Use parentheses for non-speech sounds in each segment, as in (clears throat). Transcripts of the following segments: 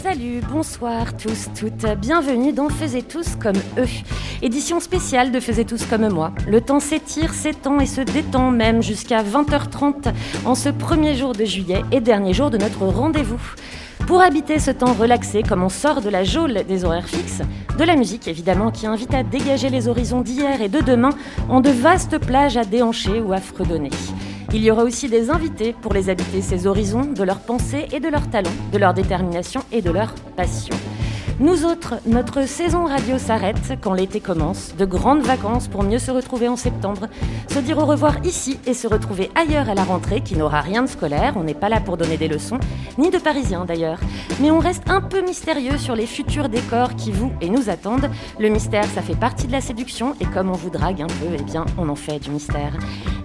Salut, bonsoir tous, toutes. Bienvenue dans Faisez tous comme eux. Édition spéciale de Faisez tous comme moi. Le temps s'étire, s'étend et se détend même jusqu'à 20h30 en ce premier jour de juillet et dernier jour de notre rendez-vous. Pour habiter ce temps relaxé, comme on sort de la geôle des horaires fixes, de la musique évidemment qui invite à dégager les horizons d'hier et de demain en de vastes plages à déhancher ou à fredonner. Il y aura aussi des invités pour les habiter ces horizons, de leurs pensées et de leurs talents, de leur détermination et de leur passion. Nous autres, notre saison radio s'arrête quand l'été commence, de grandes vacances pour mieux se retrouver en septembre, se dire au revoir ici et se retrouver ailleurs à la rentrée qui n'aura rien de scolaire, on n'est pas là pour donner des leçons, ni de parisiens d'ailleurs. Mais on reste un peu mystérieux sur les futurs décors qui vous et nous attendent. Le mystère, ça fait partie de la séduction et comme on vous drague un peu, eh bien on en fait du mystère.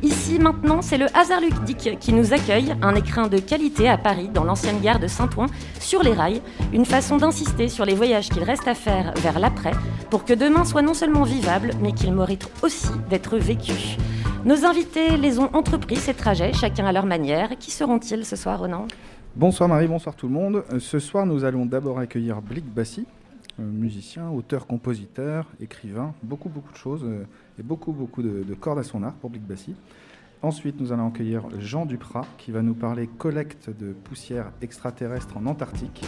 Ici maintenant, c'est le hasard ludique qui nous accueille, un écrin de qualité à Paris, dans l'ancienne gare de Saint-Ouen, sur les rails, une façon d'insister sur les voyage qu'il reste à faire vers l'après pour que demain soit non seulement vivable, mais qu'il mérite aussi d'être vécu. Nos invités les ont entrepris ces trajets, chacun à leur manière. Qui seront-ils ce soir, Ronan? Bonsoir Marie, bonsoir tout le monde. Euh, Ce soir, nous allons d'abord accueillir Blick Bassi, euh, musicien, auteur, compositeur, écrivain, beaucoup beaucoup de choses euh, et beaucoup beaucoup de, de cordes à son arc pour Blick Bassi. Ensuite, nous allons accueillir Jean Duprat qui va nous parler collecte de poussière extraterrestre en Antarctique.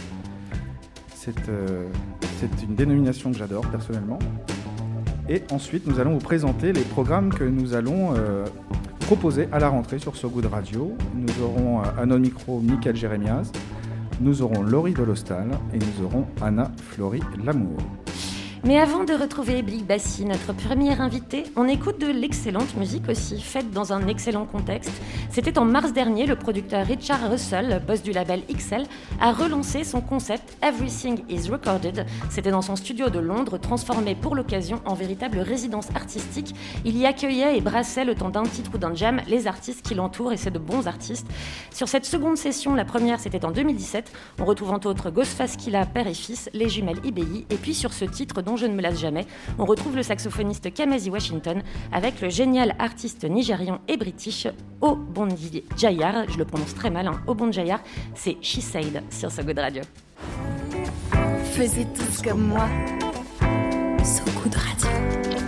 C'est euh, c'est une dénomination que j'adore personnellement. Et ensuite, nous allons vous présenter les programmes que nous allons euh, proposer à la rentrée sur So Good Radio. Nous aurons euh, à notre micro Michael Jérémiaz, nous aurons Laurie Dolostal et nous aurons Anna Flory Lamour. Mais avant de retrouver Blick Bassi, notre premier invité, on écoute de l'excellente musique aussi, faite dans un excellent contexte. C'était en mars dernier, le producteur Richard Russell, boss du label XL, a relancé son concept Everything is Recorded. C'était dans son studio de Londres, transformé pour l'occasion en véritable résidence artistique. Il y accueillait et brassait le temps d'un titre ou d'un jam les artistes qui l'entourent, et c'est de bons artistes. Sur cette seconde session, la première c'était en 2017, on retrouve entre autres Ghostface Killah, père et fils, les jumelles IBI, et puis sur ce titre dont je ne me lasse jamais, on retrouve le saxophoniste Kamasi Washington avec le génial artiste nigérian et british Obondi Jayar, je le prononce très mal, hein, Obondi Jayar, c'est She Said sur So Good Radio. Tous comme moi. So Good Radio.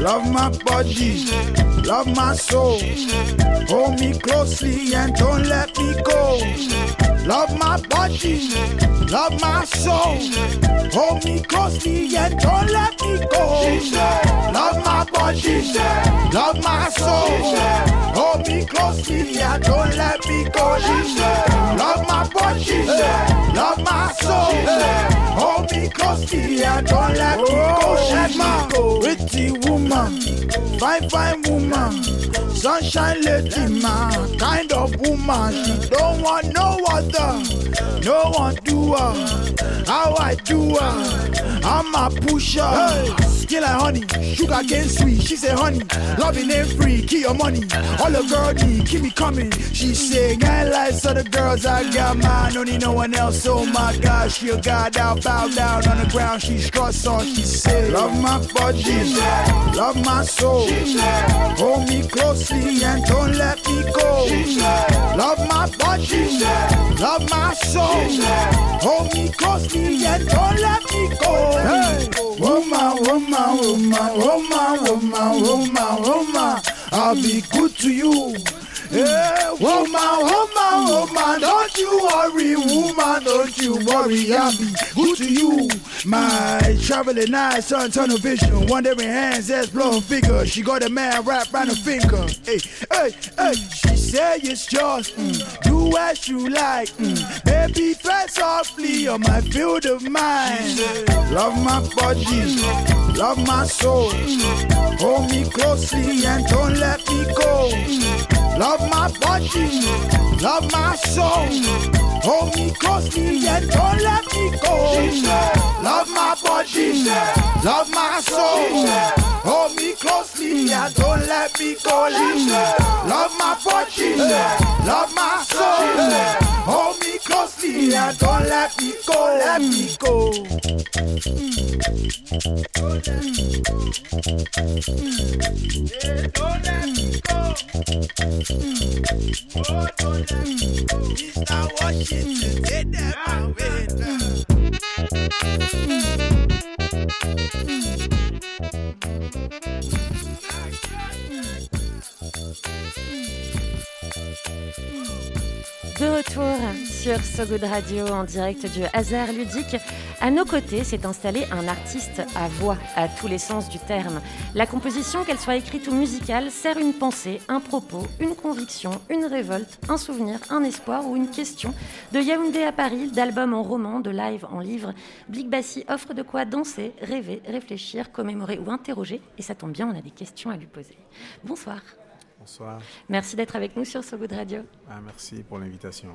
Love my body, love my soul. Hold me closely and don't let me go. Love my body, love my soul. Hold me closely and don't let me go. Love my body, love my soul. Me closely and don't let me go. Love my body, love my soul. Me closely and don't let me go. My pretty woman, fine fine woman, sunshine lady man, kind of woman. She don't want no other, no one do her. How I do her, I'm a pusher. Skin like honey, sugar cane sweet. She say honey, loving ain't free. Keep your money, all the girl need, keep me coming. She say, I like so the girls I got mine, don't no one else. Oh my God, she a god out, bow down on the ground. She struts on, she say, love my body, love my soul. Hold me closely and don't let me go. Love my body, love my soul. Hold me closely and don't let me go. Hey, woman, woman, woman, woman, woman, woman, woman. I'll be good to you. Yeah, woman, woman, woman, don't you worry, woman, don't you worry, I'll be good to you. My traveling eyes, sun tunnel vision, wandering hands, ass blowing figure. She got a man wrapped around her finger. Hey, hey, hey, say it's yours. Mm, do as you like. Mm, baby, fly softly on my field of mind. Love my body, love my soul. Mm. Hold me closely and don't let me go. Mm. Love my body, love my soul. Mm. Hold me closely and don't let me go. Love my body, love my soul. Don't let me go. Love my body, love my soul. Hold me closely and don't let me go. Let me go. De retour sur So Good Radio en direct du hasard ludique. À nos côtés s'est installé un artiste à voix, à tous les sens du terme. La composition, qu'elle soit écrite ou musicale, sert une pensée, un propos, une conviction, une révolte, un souvenir, un espoir ou une question. De Yaoundé à Paris, d'album en roman, de live en livre, Blik Bassi offre de quoi danser, rêver, réfléchir, commémorer ou interroger. Et ça tombe bien, on a des questions à lui poser. Bonsoir. Bonsoir. Merci d'être avec nous sur So Good Radio. Ah, merci pour l'invitation.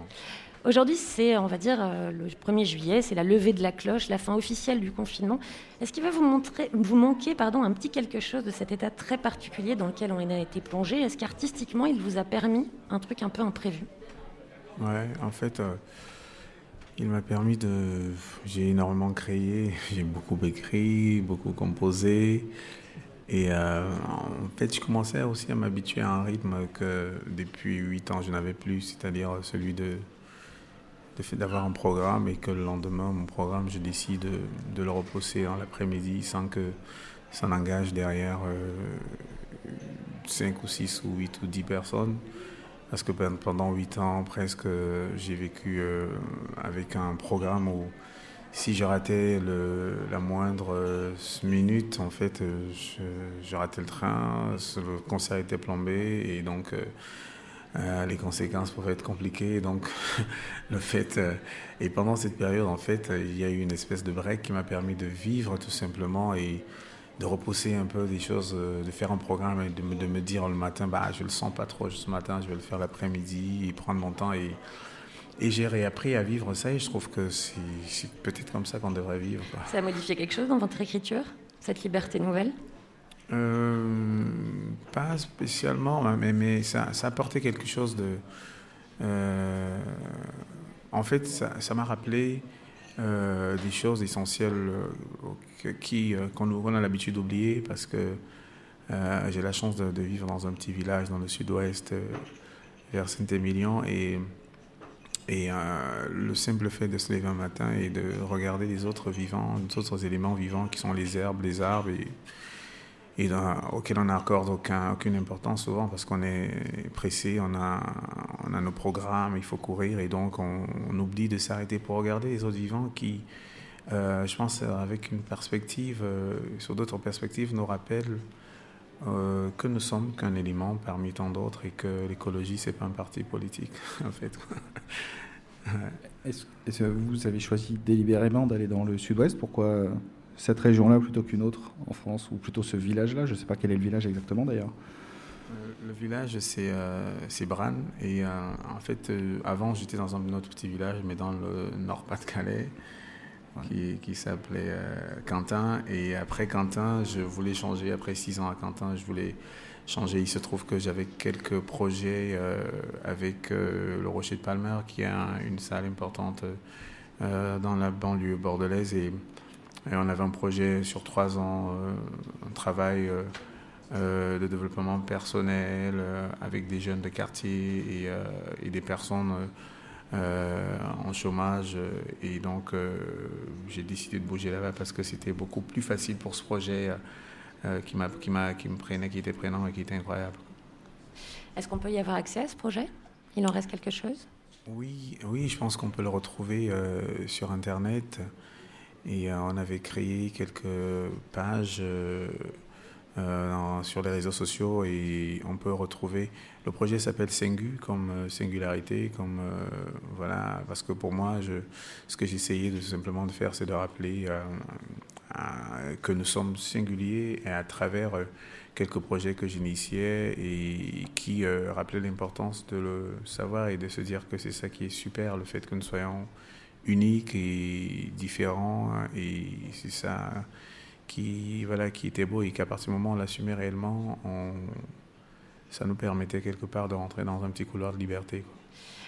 Aujourd'hui, c'est, on va dire, euh, le 1er juillet, c'est la levée de la cloche, la fin officielle du confinement. Est-ce qu'il va vous, montrer, vous manquer pardon, un petit quelque chose de cet état très particulier dans lequel on a été plongé? Est-ce qu'artistiquement, il vous a permis un truc un peu imprévu? Ouais, en fait, euh, il m'a permis de. J'ai énormément créé, (laughs) j'ai beaucoup écrit, beaucoup composé. Et euh, en fait, je commençais aussi à m'habituer à un rythme que depuis 8 ans je n'avais plus, c'est-à-dire celui de, d'avoir un programme et que le lendemain, mon programme, je décide de, de le reposer dans l'après-midi sans que ça n'engage derrière euh, 5 ou 6 ou 8 ou 10 personnes. Parce que pendant 8 ans presque, j'ai vécu euh, avec un programme où si je ratais la moindre euh, minute, en fait, euh, je, je, ratais le train, le concert était plombé et donc euh, les conséquences pouvaient être compliquées. Donc, (laughs) le fait. et pendant cette période, en fait, il y a eu une espèce de break qui m'a permis de vivre tout simplement et de repousser un peu des choses, de faire un programme et de me, de me dire le matin, bah, je le sens pas trop ce matin, je vais le faire l'après-midi et prendre mon temps. Et, et j'ai réappris à vivre ça et je trouve que c'est peut-être comme ça qu'on devrait vivre. Ça a modifié quelque chose dans votre écriture, cette liberté nouvelle? Euh, pas spécialement, hein, mais, mais ça, ça a apporté quelque chose de. euh, en fait, ça m'a rappelé euh, des choses essentielles qui, qu'on a l'habitude d'oublier parce que j'ai la chance de, de vivre dans un petit village dans le sud-ouest, vers Saint-Émilion, et, et euh, le simple fait de se lever un matin et de regarder les autres vivants, les autres éléments vivants qui sont les herbes, les arbres, auxquels on n'accorde aucun, aucune importance souvent parce qu'on est pressé, on a, nos programmes, il faut courir et donc on, oublie de s'arrêter pour regarder les autres vivants qui, euh, je pense, avec une perspective, euh, sur d'autres perspectives, nous rappellent euh, que nous sommes qu'un élément parmi tant d'autres et que l'écologie, c'est pas un parti politique, (laughs) en fait. Est-ce est-ce que vous avez choisi délibérément d'aller dans le sud-ouest? Pourquoi cette région-là plutôt qu'une autre en France Ou plutôt ce village-là? Je ne sais pas quel est le village exactement d'ailleurs. Euh, Le village, c'est euh, Bran. Et euh, en fait, euh, avant, j'étais dans un autre petit village, mais dans le Nord-Pas-de-Calais, qui, s'appelait euh, Quentin. Et après Quentin, je voulais changer. Après six ans à Quentin, je voulais changer. Il se trouve que j'avais quelques projets euh, avec euh, le Rocher de Palmer, qui est un- une salle importante dans la banlieue bordelaise. Et, on avait un projet sur trois ans, un travail. de développement personnel avec des jeunes de quartier et des personnes euh, en chômage. euh, Et donc, euh, j'ai décidé de bouger là-bas parce que c'était beaucoup plus facile pour ce projet euh, qui, m'a, qui, m'a, qui me prenait, qui était prenant et qui était incroyable. Est-ce qu'on peut y avoir accès à ce projet? Il en reste quelque chose? Oui, oui, je pense qu'on peut le retrouver euh, sur Internet. Et euh, on avait créé quelques pages euh, sur les réseaux sociaux et on peut retrouver. Le projet s'appelle Singu, comme euh, singularité, comme euh, voilà, parce que pour moi, je, ce que j'essayais de simplement de faire, c'est de rappeler que nous sommes singuliers et à travers quelques projets que j'initiais et qui rappelaient l'importance de le savoir et de se dire que c'est ça qui est super, le fait que nous soyons uniques et différents et c'est ça qui voilà qui était beau et qu'à partir du moment où on l'assumait réellement, ça nous permettait quelque part de rentrer dans un petit couloir de liberté.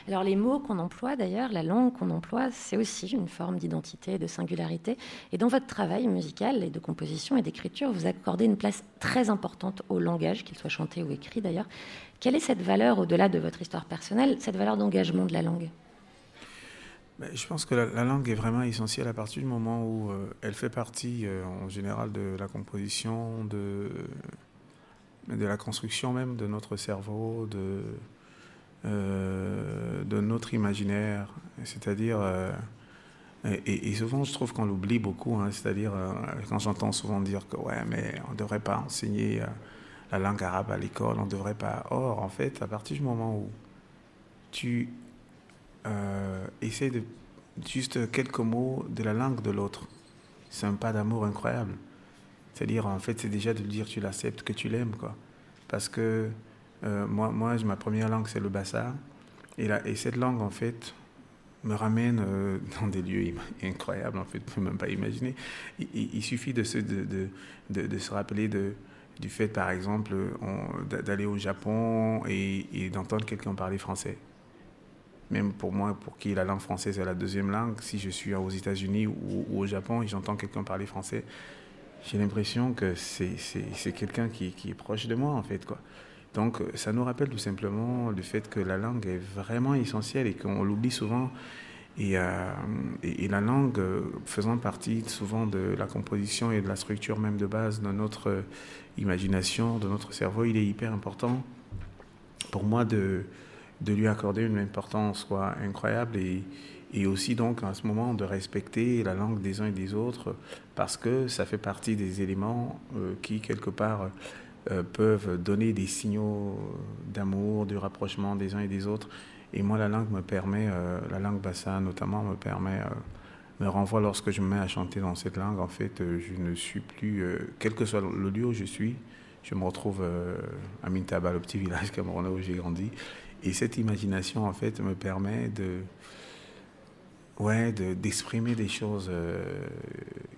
Alors les mots qu'on emploie d'ailleurs, la langue qu'on emploie, c'est aussi une forme d'identité et de singularité. Et dans votre travail musical et de composition et d'écriture, vous accordez une place très importante au langage, qu'il soit chanté ou écrit d'ailleurs. Quelle est cette valeur, au-delà de votre histoire personnelle, cette valeur d'engagement de la langue? Je pense que la, la langue est vraiment essentielle à partir du moment où euh, elle fait partie euh, en général de la composition, de, de la construction même de notre cerveau, de, euh, de notre imaginaire. C'est-à-dire, et, souvent je trouve qu'on l'oublie beaucoup, hein, c'est-à-dire quand j'entends souvent dire que ouais, mais on ne devrait pas enseigner la langue arabe à l'école, on ne devrait pas. Or, en fait, à partir du moment où tu euh, essaies de juste quelques mots de la langue de l'autre, c'est un pas d'amour incroyable. C'est-à-dire, en fait, c'est déjà de lui dire tu l'acceptes, que tu l'aimes, quoi. Parce que euh, moi, moi, ma première langue, c'est le bassa. Et, cette langue, en fait, me ramène euh, dans des lieux incroyables, en fait, je ne peux même pas imaginer. Il, suffit de se, de, de, se rappeler du fait, par exemple, d'aller au Japon et d'entendre quelqu'un parler français. Même pour moi, pour qui la langue française est la deuxième langue, si je suis aux États-Unis ou, au Japon et j'entends quelqu'un parler français, j'ai l'impression que c'est quelqu'un qui, qui est proche de moi, en fait. Quoi. Donc, euh, ça nous rappelle tout simplement le fait que la langue est vraiment essentielle et qu'on l'oublie souvent. Et, euh, et, la langue, euh, faisant partie souvent de la composition et de la structure même de base de notre imagination, de notre cerveau, il est hyper important pour moi de, de lui accorder une importance quoi, incroyable et, et aussi donc à ce moment de respecter la langue des uns et des autres parce que ça fait partie des éléments euh, qui quelque part euh, peuvent donner des signaux d'amour, de rapprochement des uns et des autres. Et moi la langue me permet, euh, la langue bassa notamment me permet, me renvoie lorsque je me mets à chanter dans cette langue. En fait, je ne suis plus, quel que soit le lieu où je suis, je me retrouve à Mintaba, le petit village (laughs) camerounais où j'ai grandi. Et cette imagination, en fait, me permet de, ouais, de- d'exprimer des choses euh,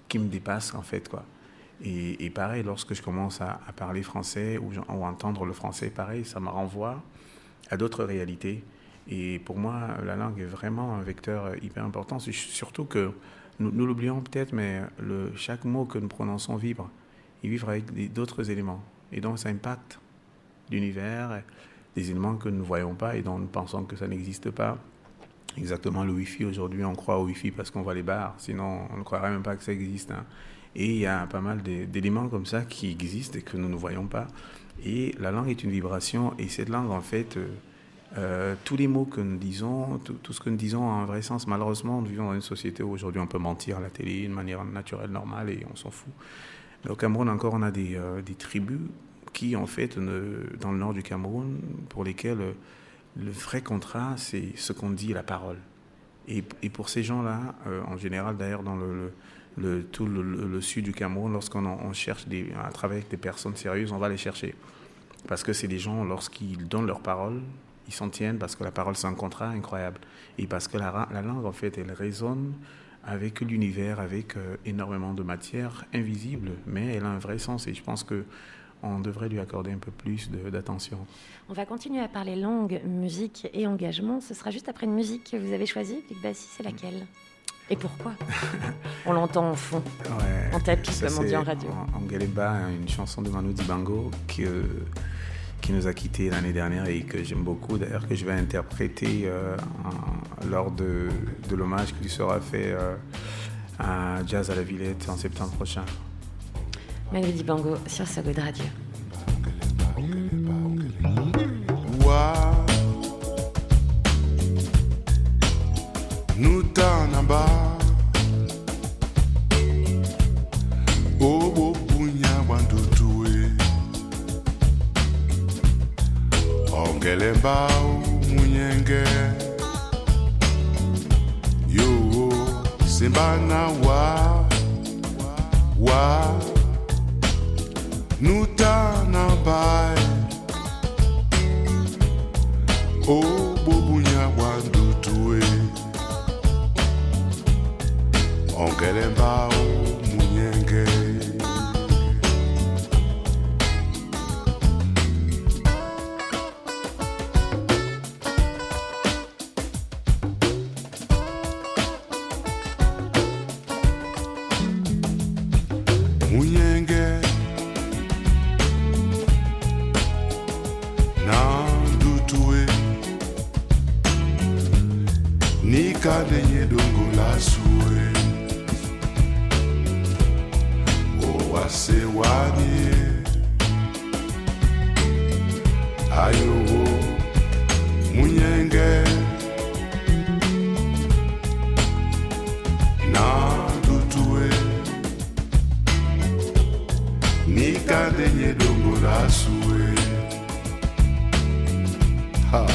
qui me dépassent, en fait, quoi. Et, pareil, lorsque je commence à, parler français ou, ou entendre le français, pareil, ça me renvoie à d'autres réalités. Et pour moi, la langue est vraiment un vecteur euh, hyper important. Surtout que nous, l'oublions peut-être, mais chaque mot que nous prononçons vibre. Il vibre avec d'autres éléments. Et donc, ça impacte l'univers, des éléments que nous ne voyons pas et dont nous pensons que ça n'existe pas. Exactement, le Wi-Fi, aujourd'hui, on croit au Wi-Fi parce qu'on voit les bars. Sinon, on ne croirait même pas que ça existe. hein. Et il y a pas mal d'é- d'éléments comme ça qui existent et que nous ne voyons pas. Et la langue est une vibration. Et cette langue, en fait, euh, euh, tous les mots que nous disons, tout, ce que nous disons a un vrai sens. Malheureusement, nous vivons dans une société où aujourd'hui on peut mentir à la télé de manière naturelle, normale, et on s'en fout. Au Cameroun encore, on a des, euh, des tribus qui, en fait, dans le nord du Cameroun, pour lesquelles euh, le vrai contrat, c'est ce qu'on dit, la parole. Et, pour ces gens-là, euh, en général, d'ailleurs, dans le, tout le, sud du Cameroun, lorsqu'on cherche à travailler avec des personnes sérieuses, on va les chercher. Parce que c'est des gens, lorsqu'ils donnent leur parole, ils s'en tiennent parce que la parole, c'est un contrat incroyable. Et parce que la langue, en fait, elle résonne avec l'univers, avec euh, énormément de matière invisible, mais elle a un vrai sens. Et je pense que on devrait lui accorder un peu plus d'attention. On va continuer à parler langue, musique et engagement. Ce sera juste après une musique que vous avez choisie. Big Bassi, c'est laquelle? Et pourquoi? (laughs) On l'entend en fond, Ouais, en tapis, comme on dit en radio. En, Angeleba, une chanson de Manu Dibango qui, euh, qui nous a quittés l'année dernière et que j'aime beaucoup, d'ailleurs, que je vais interpréter euh, en- lors de, de l'hommage qui lui sera fait euh, à Jazz à la Villette en septembre prochain. Melody Bango sur sa de Radio. Nutanaba Obo Punya Wandutue Ongelembao Munyenge Yo Simbana Wa. Wa. nu tana bai o bubunya wandu tue ongelemba o nikadenye dongo la sue ha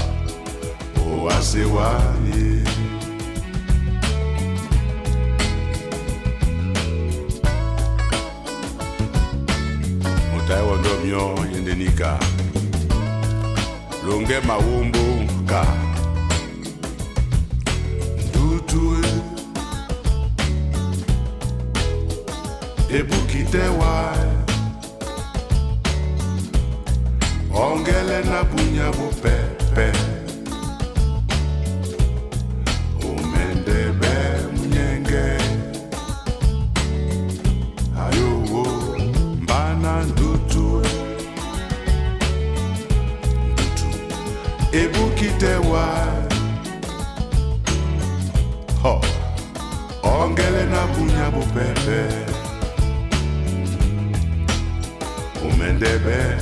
owasewanye mutaiwa ndomyo yendenika longe mawombo ka. Ndutue ebukitewa ongele na bunya bopepe omendebe munyenge ayowo mbana ndutu. Ndutu. Ebukitewa ho. Ongele na bunya bopepe umendebe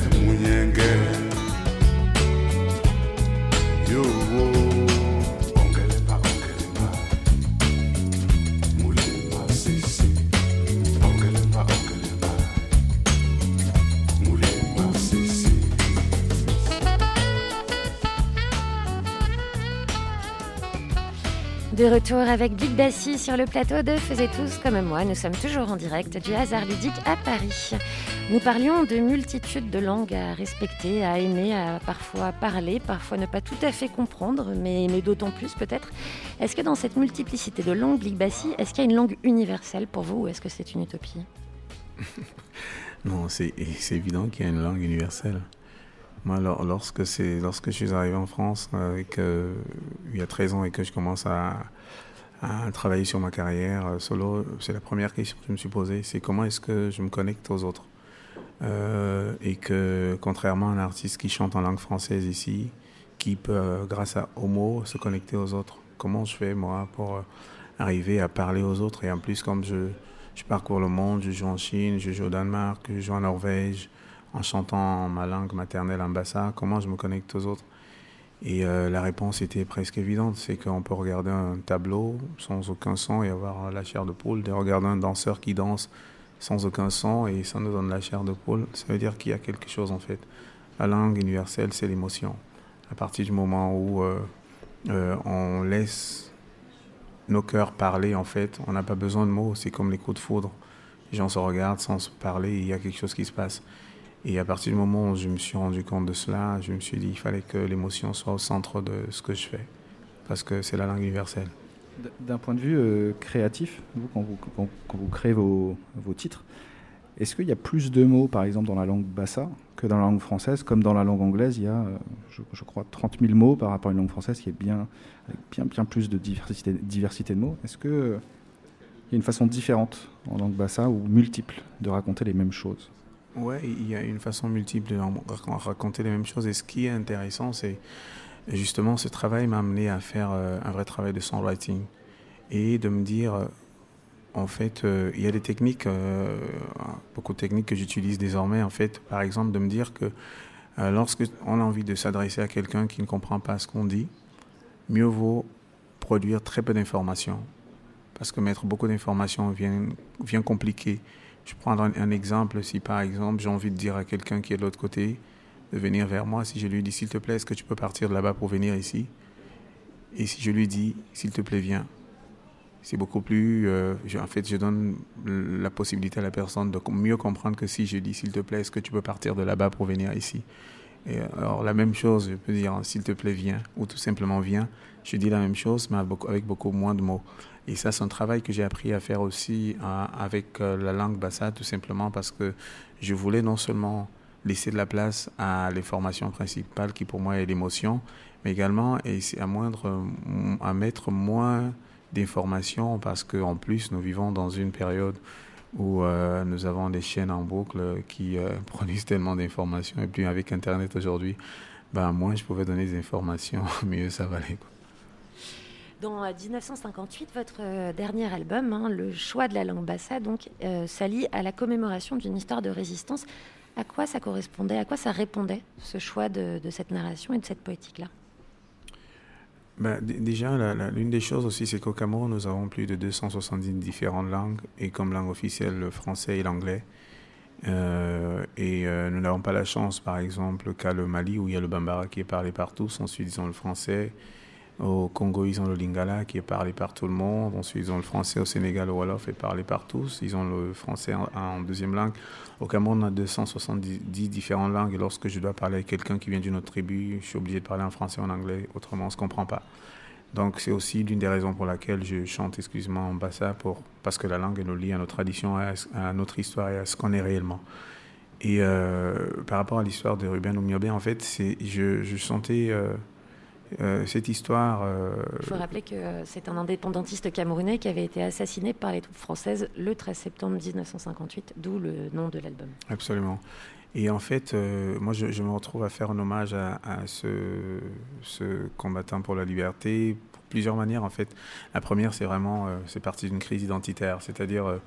retour avec Big Bassi sur le plateau de Faisez tous comme moi. Nous sommes toujours en direct du hasard ludique à Paris. Nous parlions de multitudes de langues à respecter, à aimer, à parfois parler, parfois ne pas tout à fait comprendre, mais aimer d'autant plus peut-être. Est-ce que dans cette multiplicité de langues, Big Bassi, est-ce qu'il y a une langue universelle pour vous ou est-ce que c'est une utopie? (laughs) Non, c'est évident qu'il y a une langue universelle. Moi, lor- lorsque, lorsque je suis arrivé en France, euh, que, il y a 13 ans, et que je commence à, travailler sur ma carrière euh, solo, c'est la première question que je me suis posée, c'est comment est-ce que je me connecte aux autres? Euh, Et que, contrairement à un artiste qui chante en langue française ici, qui peut, euh, grâce à Homo, se connecter aux autres, comment je fais, moi, pour euh, arriver à parler aux autres? Et en plus, comme je parcours le monde, je joue en Chine, je joue au Danemark, je joue en Norvège, en chantant ma langue maternelle en comment je me connecte aux autres Et euh, la réponse était presque évidente, c'est qu'on peut regarder un tableau sans aucun son et avoir la chair de poule, de regarder un danseur qui danse sans aucun son et ça nous donne la chair de poule. Ça veut dire qu'il y a quelque chose en fait. La langue universelle, c'est l'émotion. À partir du moment où euh, euh, on laisse nos cœurs parler, en fait, on n'a pas besoin de mots, c'est comme les coups de foudre. Les gens se regardent sans se parler, il y a quelque chose qui se passe. Et à partir du moment où je me suis rendu compte de cela, je me suis dit qu'il fallait que l'émotion soit au centre de ce que je fais, parce que c'est la langue universelle. D'un point de vue euh, créatif, vous, quand, vous, créez vos, vos titres, est-ce qu'il y a plus de mots, par exemple, dans la langue bassa que dans la langue française? Comme dans la langue anglaise, il y a, euh, je, crois, 30 000 mots par rapport à une langue française qui est bien, bien, bien plus de diversité, diversité de mots. Est-ce qu'il y a une façon différente en langue bassa ou multiple de raconter les mêmes choses? Ouais, il y a une façon multiple de rac- raconter les mêmes choses. Et ce qui est intéressant, c'est justement ce travail m'a amené à faire euh, un vrai travail de songwriting et de me dire, euh, en fait, euh, il y a des techniques, beaucoup de techniques que j'utilise désormais. En fait, par exemple, de me dire que lorsque on a envie de s'adresser à quelqu'un qui ne comprend pas ce qu'on dit, mieux vaut produire très peu d'informations parce que mettre beaucoup d'informations vient compliquer. Je prends un, un exemple. Si par exemple j'ai envie de dire à quelqu'un qui est de l'autre côté de venir vers moi si je lui dis s'il te plaît, est-ce que tu peux partir de là-bas pour venir ici? Et si je lui dis s'il te plaît, viens. C'est beaucoup plus. euh, en fait, je donne la possibilité à la personne de mieux comprendre que si je dis s'il te plaît, est-ce que tu peux partir de là-bas pour venir ici? Et alors, la même chose, je peux dire s'il te plaît, viens, ou tout simplement viens. Je dis la même chose, mais avec beaucoup moins de mots. Et ça, c'est un travail que j'ai appris à faire aussi avec euh, la langue bassa, tout simplement parce que je voulais non seulement laisser de la place à l'information principale qui pour moi est l'émotion, mais également essayer à, moindre, à mettre moins d'informations parce qu'en plus, nous vivons dans une période où euh, nous avons des chaînes en boucle qui euh, (laughs) produisent tellement d'informations. Et puis avec Internet aujourd'hui, ben, moins je pouvais donner des informations, (laughs) mieux ça valait. Dans euh, 1958, votre euh, dernier album, hein, Le choix de la langue bassa, donc, euh, s'allie à la commémoration d'une histoire de résistance. À quoi ça correspondait À quoi ça répondait, ce choix de, cette narration et de cette poétique-là? Ben, déjà, l'une des choses aussi, c'est qu'au Cameroun, nous avons plus de 270 différentes langues, et comme langue officielle, le français et l'anglais. Euh, et euh, nous n'avons pas la chance, par exemple, qu'à le Mali, où il y a le Bambara qui est parlé par tous, ensuite ils ont le français. Au Congo, ils ont le Lingala qui est parlé par tout le monde. Ensuite, ils ont le français au Sénégal, le Wolof est parlé par tous. Ils ont le français en, deuxième langue. Au Cameroun, on a 270 différentes langues. Et lorsque je dois parler avec quelqu'un qui vient d'une autre tribu, je suis obligé de parler en français en anglais. Autrement, on ne se comprend pas. Donc, c'est aussi l'une des raisons pour laquelle je chante exclusivement en bassa, pour, parce que la langue nous lie à nos traditions, à, notre histoire et à ce qu'on est réellement. Et euh, par rapport à l'histoire de Ruben Oumiobe, en fait, je, je sentais euh, euh, cette histoire. euh, Il faut rappeler que euh, c'est un indépendantiste camerounais qui avait été assassiné par les troupes françaises le 13 septembre 1958, d'où le nom de l'album. Absolument. Et en fait, euh, moi, je, je me retrouve à faire un hommage à, à ce, ce combattant pour la liberté pour plusieurs manières. En fait, la première, c'est vraiment, c'est parti d'une crise identitaire, c'est-à-dire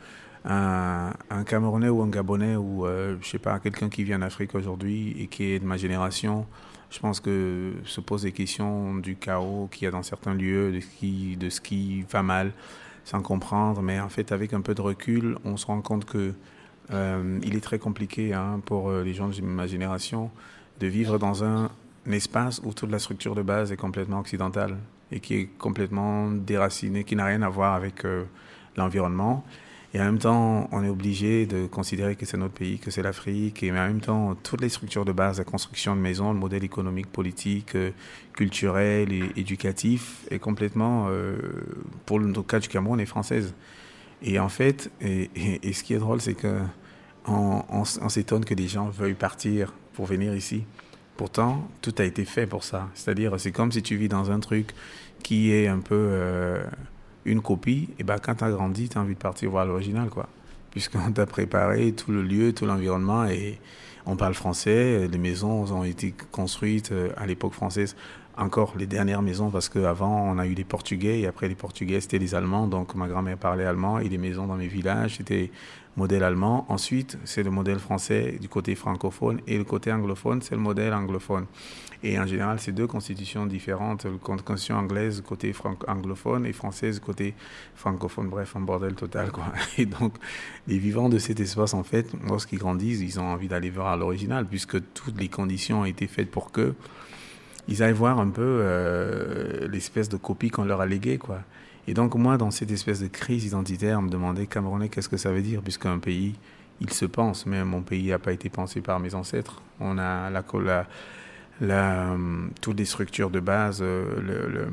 un, un Camerounais ou un Gabonais ou, je sais pas, quelqu'un qui vient d'Afrique aujourd'hui et qui est de ma génération. Je pense que se pose des questions du chaos qu'il y a dans certains lieux, de ce qui, va mal, sans comprendre. Mais en fait, avec un peu de recul, on se rend compte que euh, il est très compliqué hein, pour euh, les gens de ma génération de vivre dans un, un espace où toute la structure de base est complètement occidentale et qui est complètement déracinée, qui n'a rien à voir avec euh, l'environnement. Et en même temps, on est obligé de considérer que c'est notre pays, que c'est l'Afrique. Et en même temps, toutes les structures de base, la construction de maisons, le modèle économique, politique, euh, culturel et éducatif est complètement, euh, pour le cas du Cameroun, est française. Et en fait, et, ce qui est drôle, c'est que on s'étonne que des gens veuillent partir pour venir ici. Pourtant, tout a été fait pour ça. C'est-à-dire, c'est comme si tu vis dans un truc qui est un peu euh, une copie. Et ben, quand tu as grandi, tu as envie de partir voir l'original, quoi. Puisqu'on t'a préparé tout le lieu, tout l'environnement et on parle français. Les maisons ont été construites euh, à l'époque française encore les dernières maisons parce qu'avant on a eu les Portugais et après les Portugais c'était les Allemands donc ma grand-mère parlait allemand et les maisons dans mes villages c'était modèle allemand. Ensuite c'est le modèle français du côté francophone et le côté anglophone c'est le modèle anglophone. Et en général c'est deux constitutions différentes, la constitution anglaise côté anglophone et française côté francophone. Bref un bordel total. (laughs) Et donc les vivants de cet espace en fait lorsqu'ils grandissent ils ont envie d'aller voir l'original puisque toutes les conditions ont été faites pour que ils aillent voir un peu euh, l'espèce de copie qu'on leur a léguée. Et donc, moi, dans cette espèce de crise identitaire, me demander Camerounais, qu'est-ce que ça veut dire Puisqu'un pays, il se pense, mais mon pays n'a pas été pensé par mes ancêtres. On a la, la, la, toutes les structures de base le,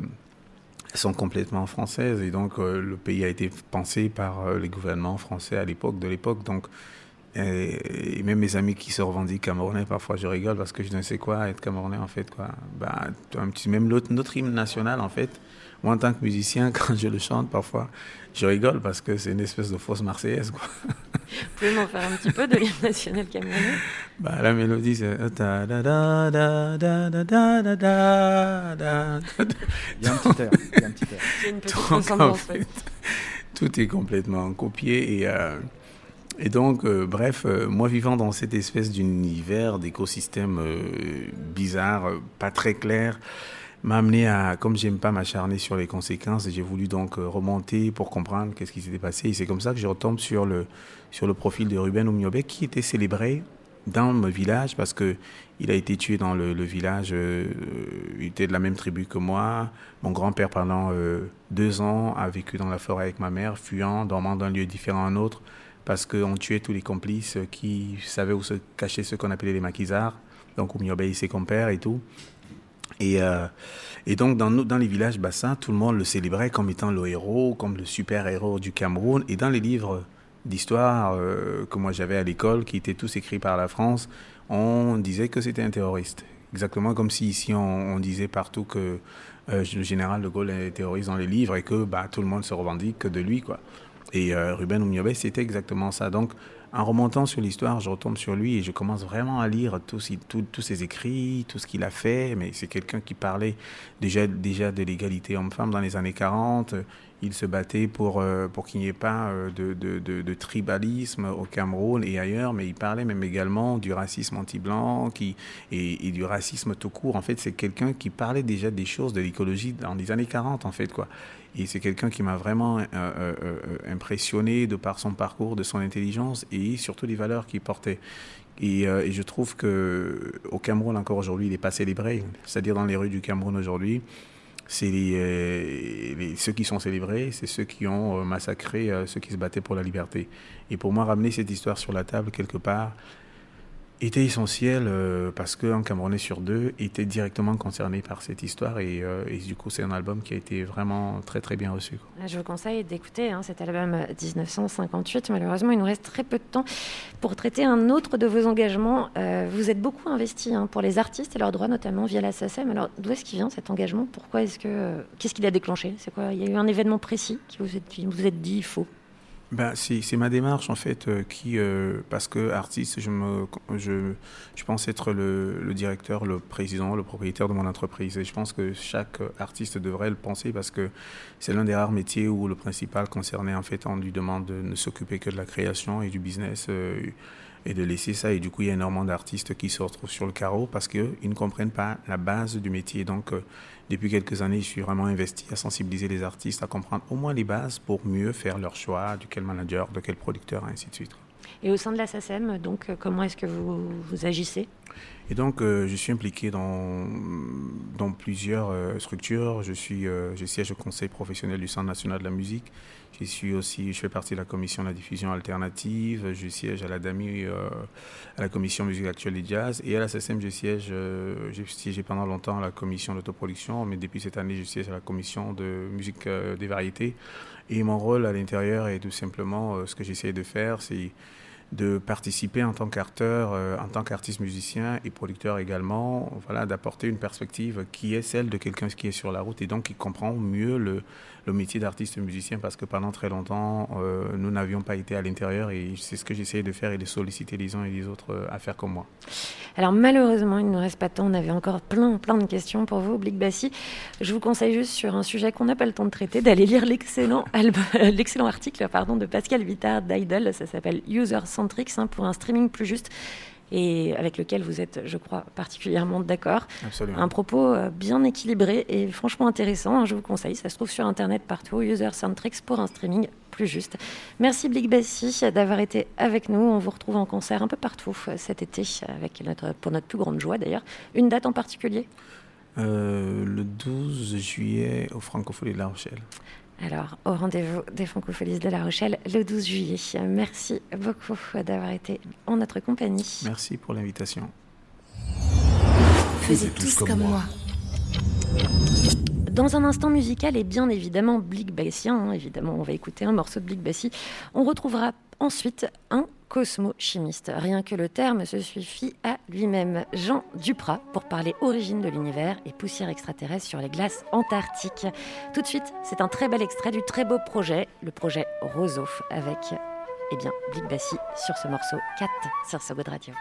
sont complètement françaises. Et donc, euh, le pays a été pensé par euh, les gouvernements français à l'époque, de l'époque. Donc, même mes amis qui se revendiquent camerounais, parfois je rigole parce que je ne sais quoi être camerounais en fait. Bah, un petit, même notre hymne national en fait, moi en tant que musicien, (laughs) quand je le chante parfois, je rigole parce que c'est une espèce de fausse marseillaise. Quoi. Vous pouvez m'en faire un petit peu de l'hymne national camerounais? Bah, La mélodie c'est... Il y a un petit air. Il y a un petit air. Il y a une petite ressemblance. En fait, tout est complètement copié et... Euh, et donc, euh, bref, euh, moi vivant dans cette espèce d'univers, d'écosystème euh, bizarre, pas très clair, m'a amené à, comme j'aime pas m'acharner sur les conséquences, j'ai voulu donc remonter pour comprendre qu'est-ce qui s'était passé. Et c'est comme ça que je retombe sur le, sur le profil de Ruben Oumiobe, qui était célébré dans mon village parce que il a été tué dans le, village. euh, il était de la même tribu que moi. Mon grand-père, pendant euh, deux ans, a vécu dans la forêt avec ma mère, fuyant, dormant d'un lieu différent à un autre, parce qu'on tuait tous les complices qui savaient où se cacher ceux qu'on appelait les maquisards, donc où m'y obéissait compère et tout. Et, euh, et donc, dans, les villages bassins, tout le monde le célébrait comme étant le héros, comme le super-héros du Cameroun. Et dans les livres d'histoire euh, que moi j'avais à l'école, qui étaient tous écrits par la France, on disait que c'était un terroriste. Exactement comme si ici on, disait partout que euh, le général de Gaulle est terroriste dans les livres et que bah, tout le monde se revendique de lui. Et Ruben Oumiobe, c'était exactement ça. Donc, en remontant sur l'histoire, je retombe sur lui et je commence vraiment à lire tous ses écrits, tout ce qu'il a fait. Mais c'est quelqu'un qui parlait déjà, déjà de l'égalité homme-femme dans les années 40. Il se battait pour, euh, pour qu'il n'y ait pas euh, de, de, tribalisme au Cameroun et ailleurs, mais il parlait même également du racisme anti-blanc qui, et, du racisme tout court. En fait, c'est quelqu'un qui parlait déjà des choses de l'écologie dans les années 40, en fait, quoi. Et c'est quelqu'un qui m'a vraiment euh, impressionné de par son parcours, de son intelligence et surtout les valeurs qu'il portait. Et, et je trouve que au Cameroun encore aujourd'hui, il n'est pas célébré. C'est-à-dire dans les rues du Cameroun aujourd'hui, c'est euh, les- ceux qui sont célébrés, c'est ceux qui ont euh, massacré euh, ceux qui se battaient pour la liberté. Et pour moi, ramener cette histoire sur la table quelque part était essentiel euh, parce qu'un Camerounais sur deux était directement concerné par cette histoire et, euh, du coup c'est un album qui a été vraiment très très bien reçu. Je vous conseille d'écouter hein, cet album euh, 1958. Malheureusement, il nous reste très peu de temps pour traiter un autre de vos engagements. Euh, vous êtes beaucoup investi hein, pour les artistes et leurs droits, notamment via la SACEM. Alors, d'où est-ce qu'il vient cet engagement? Pourquoi est-ce que euh, qu'est-ce qui l'a déclenché? C'est quoi? Il y a eu un événement précis qui vous êtes, vous êtes dit il faut. Ben, c'est ma démarche en fait euh, qui euh, parce que artiste je me je, je pense être le, le directeur le président le propriétaire de mon entreprise. Et je pense que chaque artiste devrait le penser parce que c'est l'un des rares métiers où le principal concerné en fait on lui demande de ne s'occuper que de la création et du business euh, et de laisser ça et du coup il y a énormément d'artistes qui se retrouvent sur le carreau parce qu'ils ne comprennent pas la base du métier donc euh, depuis quelques années, je suis vraiment investi à sensibiliser les artistes, à comprendre au moins les bases pour mieux faire leur choix, de quel manager, de quel producteur, ainsi de suite. Et au sein de la SACEM, donc, euh, comment est-ce que vous, agissez? Et donc, euh, je suis impliqué dans, dans plusieurs euh, structures. Je, suis, je siège au conseil professionnel du Centre national de la musique. Je, suis aussi, je fais partie de la commission de la diffusion alternative. Je siège à la DAMI, à la commission musique actuelle et jazz. Et à la je siège, j'ai siégé pendant longtemps à la commission d'autoproduction, mais depuis cette année, je siège à la commission de musique des variétés. Et mon rôle à l'intérieur est tout simplement, euh, ce que j'essaie de faire, c'est de participer en tant euh, en tant qu'artiste musicien et producteur également, voilà, d'apporter une perspective qui est celle de quelqu'un qui est sur la route et donc qui comprend mieux le, le métier d'artiste musicien parce que pendant très longtemps, euh, nous n'avions pas été à l'intérieur et c'est ce que j'essayais de faire et de solliciter les uns et les autres euh, à faire comme moi. Alors malheureusement, il ne nous reste pas de temps. On avait encore plein, plein de questions pour vous, Blick Bassi. Je vous conseille juste sur un sujet qu'on n'a pas le temps de traiter, d'aller lire l'excellent (laughs) l'excellent article pardon, de Pascal Vittard d'Idol. Ça s'appelle User Centrics hein, pour un streaming plus juste et avec lequel vous êtes, je crois, particulièrement d'accord. Absolument. Un propos euh, bien équilibré et franchement intéressant. hein, je vous conseille. Ça se trouve sur Internet partout. User Centrics pour un streaming plus juste. Merci Blick Bassi d'avoir été avec nous. On vous retrouve en concert un peu partout euh, cet été, avec notre, pour notre plus grande joie d'ailleurs. Une date en particulier? Euh, le 12 juillet au Francophonie de La Rochelle. Alors, au rendez-vous des Francopholies de La Rochelle le 12 juillet. Merci beaucoup d'avoir été en notre compagnie. Merci pour l'invitation. Faisez tous comme moi. Dans un instant musical et bien évidemment Blick Bassien, hein, évidemment on va écouter un morceau de Blick Bassi, on retrouvera ensuite un cosmochimiste. Rien que le terme se suffit à lui-même. Jean Duprat pour parler origine de l'univers et poussière extraterrestre sur les glaces antarctiques. Tout de suite, c'est un très bel extrait du très beau projet, le projet Roseau, avec eh bien, Bassi sur ce morceau 4 sur So Good Radio.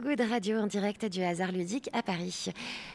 Good Radio en direct du hasard ludique à Paris.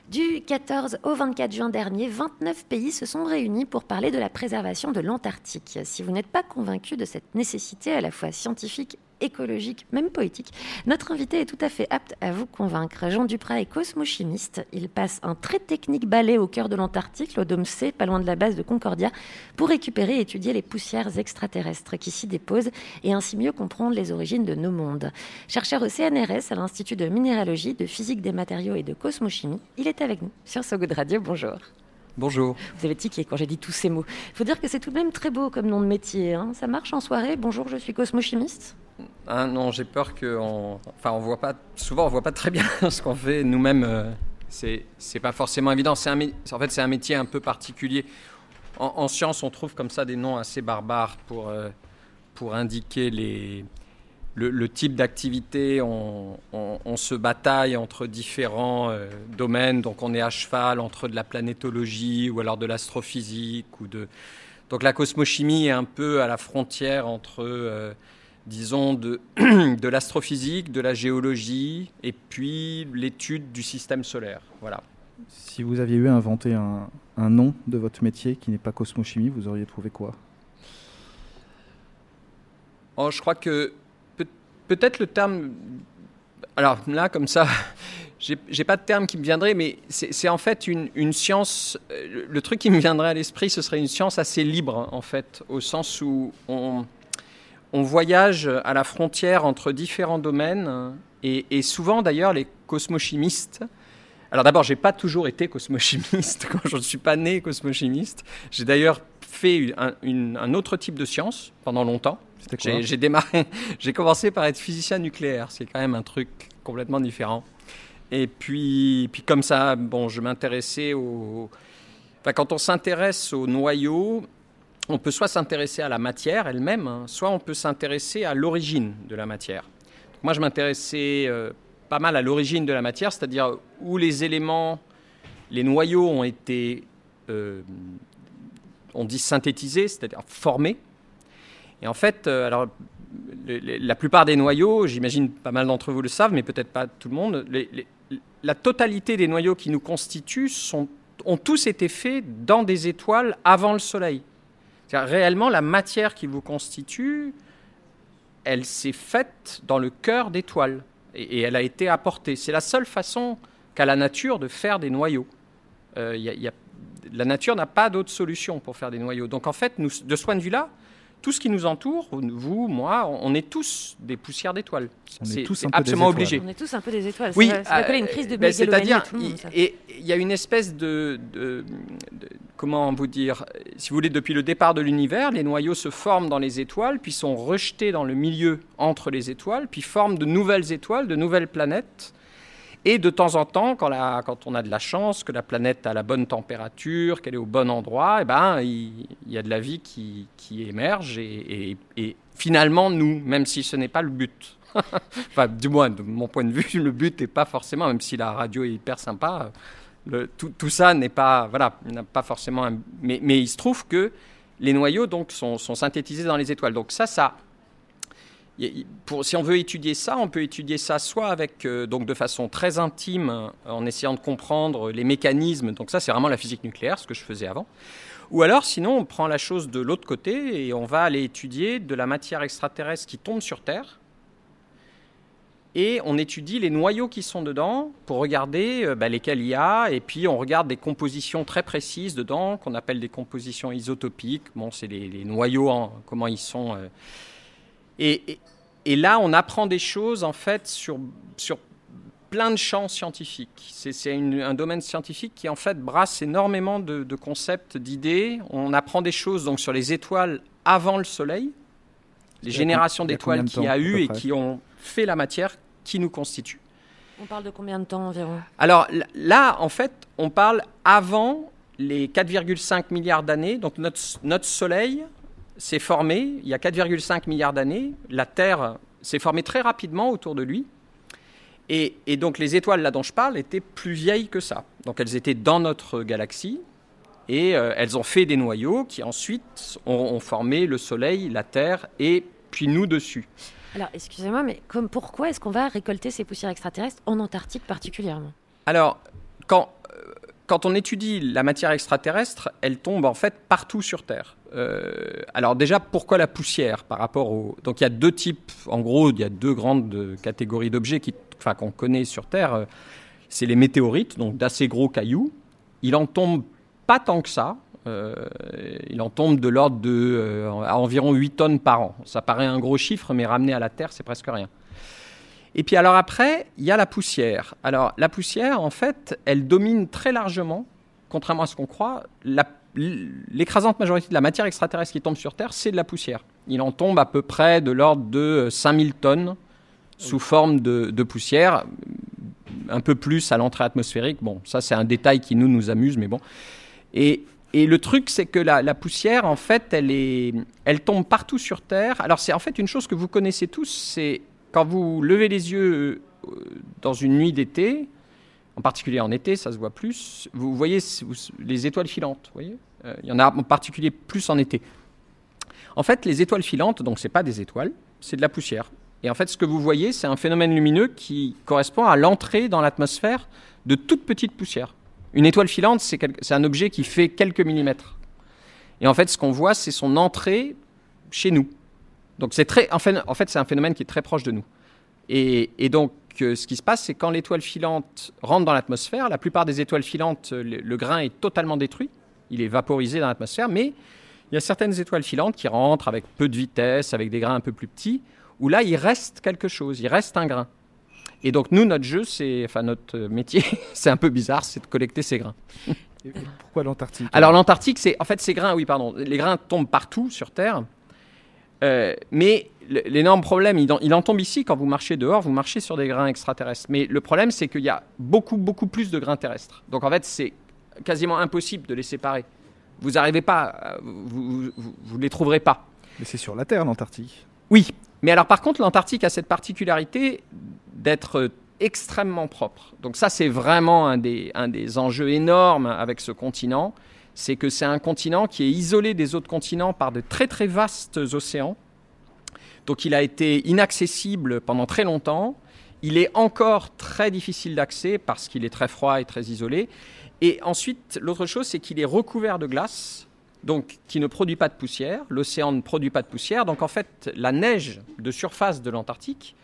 Du 14 au 24 juin dernier, 29 pays se sont réunis pour parler de la préservation de l'Antarctique. Si vous n'êtes pas convaincu de cette nécessité à la fois scientifique, écologique, même poétique, notre invité est tout à fait apte à vous convaincre. Jean Duprat est cosmochimiste. Il passe un très technique balai au cœur de l'Antarctique, le dôme C, pas loin de la base de Concordia, pour récupérer et étudier les poussières extraterrestres qui s'y déposent et ainsi mieux comprendre les origines de nos mondes. Chercheur au CNRS à l'Institut de minéralogie, de physique des matériaux et de cosmochimie, il est avec nous sur So Good Radio. Bonjour. Bonjour. Vous avez tiqué quand j'ai dit tous ces mots. Il faut dire que c'est tout de même très beau comme nom de métier. hein. Ça marche en soirée. Bonjour, je suis cosmochimiste. Ah non, j'ai peur que, on... enfin, on voit pas. Souvent, on voit pas très bien (laughs) ce qu'on fait nous-mêmes. euh, C'est, c'est pas forcément évident. C'est un, en fait, c'est un métier un peu particulier. En, en science, on trouve comme ça des noms assez barbares pour euh, pour indiquer les le, le type d'activité. On, on- on se bataille entre différents euh, domaines. Donc, on est à cheval entre de la planétologie ou alors de l'astrophysique ou de donc la cosmochimie est un peu à la frontière entre, euh, disons, de, (clears throat) de l'astrophysique, de la géologie, et puis l'étude du système solaire. Voilà. Si vous aviez eu à inventer un, un nom de votre métier qui n'est pas cosmochimie, vous auriez trouvé quoi? Oh, je crois que peut-être le terme. Alors là, comme ça, (laughs) j'ai pas de terme qui me viendrait, mais c'est en fait une, science. euh, Le, truc qui me viendrait à l'esprit, ce serait une science assez libre, hein, en fait, au sens où on, voyage à la frontière entre différents domaines, et, souvent d'ailleurs, les cosmochimistes. Alors d'abord, j'ai pas toujours été cosmochimiste (laughs) quand je ne suis pas né cosmochimiste. J'ai d'ailleurs fait un autre type de science pendant longtemps. J'ai démarré, (laughs) j'ai commencé par être physicien nucléaire, c'est quand même un truc complètement différent. Et puis, puis comme ça, bon, je m'intéressais au. Enfin, quand on s'intéresse au noyau, on peut soit s'intéresser à la matière elle-même, hein, soit on peut s'intéresser à l'origine de la matière. Moi, je m'intéressais euh, pas mal à l'origine de la matière, c'est-à-dire où les éléments, les noyaux ont été, euh, on dit synthétisés, c'est-à-dire formés. Et en fait, euh, alors, la plupart des noyaux, j'imagine pas mal d'entre vous le savent, mais peut-être pas tout le monde, la totalité des noyaux qui nous constituent ont tous été faits dans des étoiles avant le Soleil. Réellement, la matière qui vous constitue, elle s'est faite dans le cœur d'étoiles et, elle a été apportée. C'est la seule façon qu'a la nature de faire des noyaux. Euh, la nature n'a pas d'autre solution pour faire des noyaux. Donc en fait, de ce point de vue-là, tout ce qui nous entoure, vous, moi, on est tous des poussières d'étoiles. On est C'est tous c'est un peu des absolument obligé. On est tous un peu des étoiles. Oui, ça, appeler une euh, crise de ben, c'est-à-dire, et il y a une espèce de, de- de- comment vous dire, si vous voulez, depuis le départ de l'univers, les noyaux se forment dans les étoiles, puis sont rejetés dans le milieu entre les étoiles, puis forment de nouvelles étoiles, de nouvelles planètes. Et de temps en temps, quand, on a de la chance, que la planète a la bonne température, qu'elle est au bon endroit, eh ben, il, y a de la vie qui, émerge. Et, finalement, nous, même si ce n'est pas le but, (laughs) enfin, du moins, de mon point de vue, le but n'est pas forcément, même si la radio est hyper sympa, tout, ça n'est pas, voilà, pas forcément. un- mais, mais il se trouve que les noyaux donc sont, sont synthétisés dans les étoiles. Donc ça, ça. Si on veut étudier ça, on peut étudier ça soit avec, euh, donc de façon très intime, euh, en essayant de comprendre les mécanismes. Donc ça, c'est vraiment la physique nucléaire, ce que je faisais avant. Ou alors, sinon, on prend la chose de l'autre côté et on va aller étudier de la matière extraterrestre qui tombe sur Terre. Et on étudie les noyaux qui sont dedans pour regarder euh, bah, lesquels il y a. Et puis, on regarde des compositions très précises dedans, qu'on appelle des compositions isotopiques. Bon, c'est les, noyaux, en- comment ils sont. Et, et- et là, on apprend des choses, en fait, sur, sur plein de champs scientifiques. C'est un domaine scientifique qui, en fait, brasse énormément de, de concepts, d'idées. On apprend des choses donc, sur les étoiles avant le Soleil, les générations d'étoiles qu'il y a eu et près qui ont fait la matière qui nous constitue. On parle de combien de temps environ? Alors là, en fait, on parle avant les 4,5 milliards d'années. Donc notre, notre Soleil s'est formé il y a 4,5 milliards d'années. La Terre s'est formée très rapidement autour de lui. Et, et donc les étoiles là dont je parle étaient plus vieilles que ça. Donc elles étaient dans notre galaxie. Et euh, elles ont fait des noyaux qui ensuite ont, ont formé le Soleil, la Terre et puis nous dessus. Alors, excusez-moi, mais comme, pourquoi est-ce qu'on va récolter ces poussières extraterrestres en Antarctique particulièrement? Alors, quand, quand on étudie la matière extraterrestre, elle tombe en fait partout sur Terre. Euh, alors déjà, pourquoi la poussière par rapport au... Donc il y a deux types, en gros, il y a deux grandes euh, catégories d'objets qu'on connaît sur Terre. Euh, C'est les météorites, donc d'assez gros cailloux. Il en tombe pas tant que ça. Il en tombe de l'ordre de à environ 8 tonnes par an. Ça paraît un gros chiffre, mais ramené à la Terre, c'est presque rien. Et puis alors après, il y a la poussière. Alors la poussière, en fait, elle domine très largement, contrairement à ce qu'on croit, l'écrasante majorité de la matière extraterrestre qui tombe sur Terre, c'est de la poussière. Il en tombe à peu près de l'ordre de 5000 tonnes sous forme de, de poussière, un peu plus à l'entrée atmosphérique. Bon, ça c'est un détail qui nous, nous amuse, mais bon. Et, et le truc, c'est que la, la poussière, en fait, elle, est, elle tombe partout sur Terre. Alors c'est en fait une chose que vous connaissez tous, c'est quand vous levez les yeux euh, dans une nuit d'été, en particulier en été, ça se voit plus, vous voyez les étoiles filantes. Vous voyez Euh, Il y en a en particulier plus en été. En fait, les étoiles filantes, donc c'est pas des étoiles, c'est de la poussière. Et en fait, ce que vous voyez, c'est un phénomène lumineux qui correspond à l'entrée dans l'atmosphère de toutes petites poussières. Une étoile filante, c'est un objet qui fait quelques millimètres. Et en fait, ce qu'on voit, c'est son entrée chez nous. Donc, c'est très, en fait, en fait, c'est un phénomène qui est très proche de nous. Et, et donc, euh, ce qui se passe, c'est quand l'étoile filante rentre dans l'atmosphère, la plupart des étoiles filantes, euh, le, le grain est totalement détruit, il est vaporisé dans l'atmosphère, mais il y a certaines étoiles filantes qui rentrent avec peu de vitesse, avec des grains un peu plus petits, où là, il reste quelque chose, il reste un grain. Et donc, nous, notre jeu, c'est, enfin, notre métier, (laughs) c'est un peu bizarre, c'est de collecter ces grains. Et pourquoi l'Antarctique? Alors l'Antarctique, c'est en fait ces grains, oui pardon, les grains tombent partout sur Terre, Euh, mais l'énorme problème, il en, il en tombe ici quand vous marchez dehors, vous marchez sur des grains extraterrestres. Mais le problème, c'est qu'il y a beaucoup beaucoup plus de grains terrestres. Donc en fait, c'est quasiment impossible de les séparer. Vous n'arrivez pas, à- vous, vous, vous les trouverez pas. Mais c'est sur la Terre, l'Antarctique. Oui, mais alors par contre, l'Antarctique a cette particularité d'être extrêmement propre. Donc ça, c'est vraiment un des, un des enjeux énormes avec ce continent. C'est que c'est un continent qui est isolé des autres continents par de très très vastes océans. Donc il a été inaccessible pendant très longtemps. Il est encore très difficile d'accès parce qu'il est très froid et très isolé. Et ensuite, l'autre chose, c'est qu'il est recouvert de glace. donc qui ne produit pas de poussière. L'océan ne produit pas de poussière. Donc en fait, la neige de surface de l'Antarctique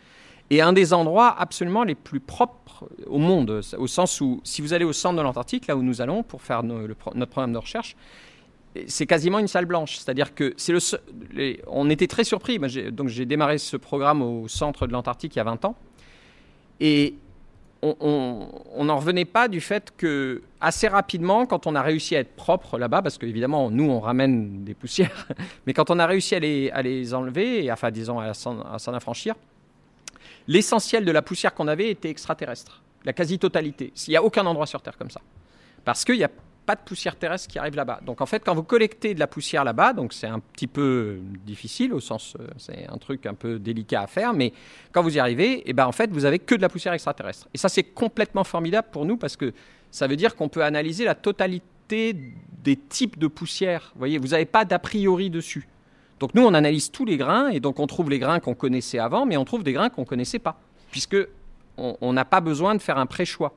est un des endroits absolument les plus propres au monde, au sens où si vous allez au centre de l'Antarctique, là où nous allons pour faire notre programme de recherche, c'est quasiment une salle blanche. C'est-à-dire que c'est le, seul- on était très surpris. Donc j'ai démarré ce programme au centre de l'Antarctique il y a 20 ans. Et on- n'en revenait pas du fait que assez rapidement, quand on a réussi à être propre là-bas, parce qu'évidemment, nous, on ramène des poussières, (laughs) mais quand on a réussi à les, enlever, et, enfin, disons, à s'en affranchir, l'essentiel de la poussière qu'on avait était extraterrestre. La quasi-totalité. Il n'y a aucun endroit sur Terre comme ça. Parce qu'il n'y a pas de poussière terrestre qui arrive là-bas. Donc en fait, quand vous collectez de la poussière là-bas, donc c'est un petit peu difficile au sens, euh, c'est un truc un peu délicat à faire, mais quand vous y arrivez, et ben en fait, vous avez que de la poussière extraterrestre. Et ça, c'est complètement formidable pour nous parce que ça veut dire qu'on peut analyser la totalité des types de poussière. Vous voyez, vous n'avez pas d'a priori dessus. Donc nous, on analyse tous les grains et donc on trouve les grains qu'on connaissait avant, mais on trouve des grains qu'on connaissait pas, puisque on n'a pas besoin de faire un pré-choix.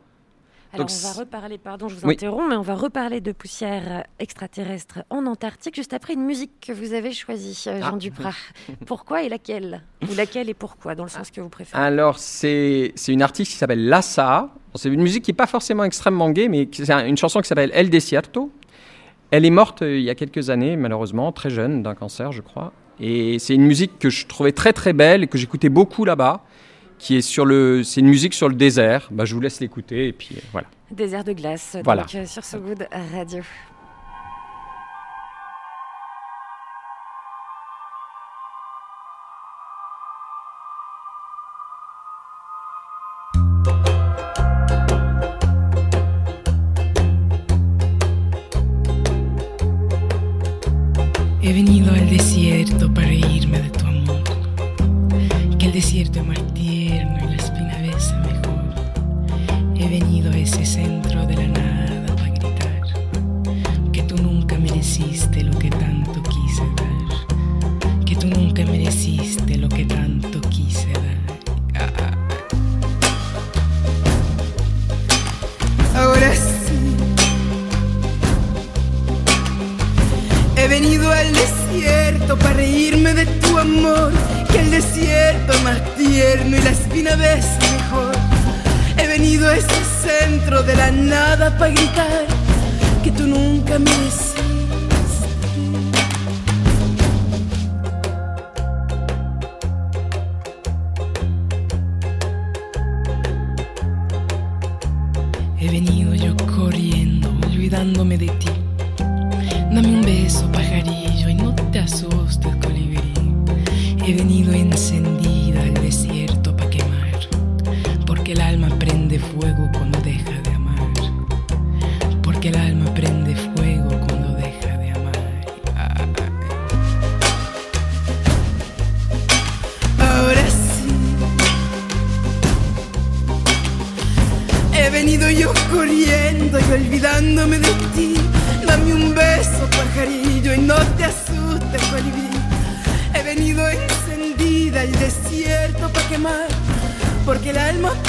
Alors Donc, on va reparler, pardon, je vous Oui. interromps, mais on va reparler de poussière euh, extraterrestre en Antarctique juste après une musique que vous avez choisie, euh, Jean Ah. Duprat. (laughs) Pourquoi et laquelle? Ou laquelle et pourquoi, dans le sens que vous préférez Alors, c'est une artiste qui s'appelle Lassa. C'est une musique qui n'est pas forcément extrêmement gay, mais c'est un- une chanson qui s'appelle El Desierto. Elle est morte euh, il y a quelques années, malheureusement, très jeune, d'un cancer, je crois. Et c'est une musique que je trouvais très très belle et que j'écoutais beaucoup là-bas, qui est sur le. C'est une musique sur le désert. Bah, je vous laisse l'écouter et puis euh, voilà. Désert de glace, Voilà. donc euh, sur So Good Radio.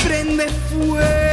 Prende fuego.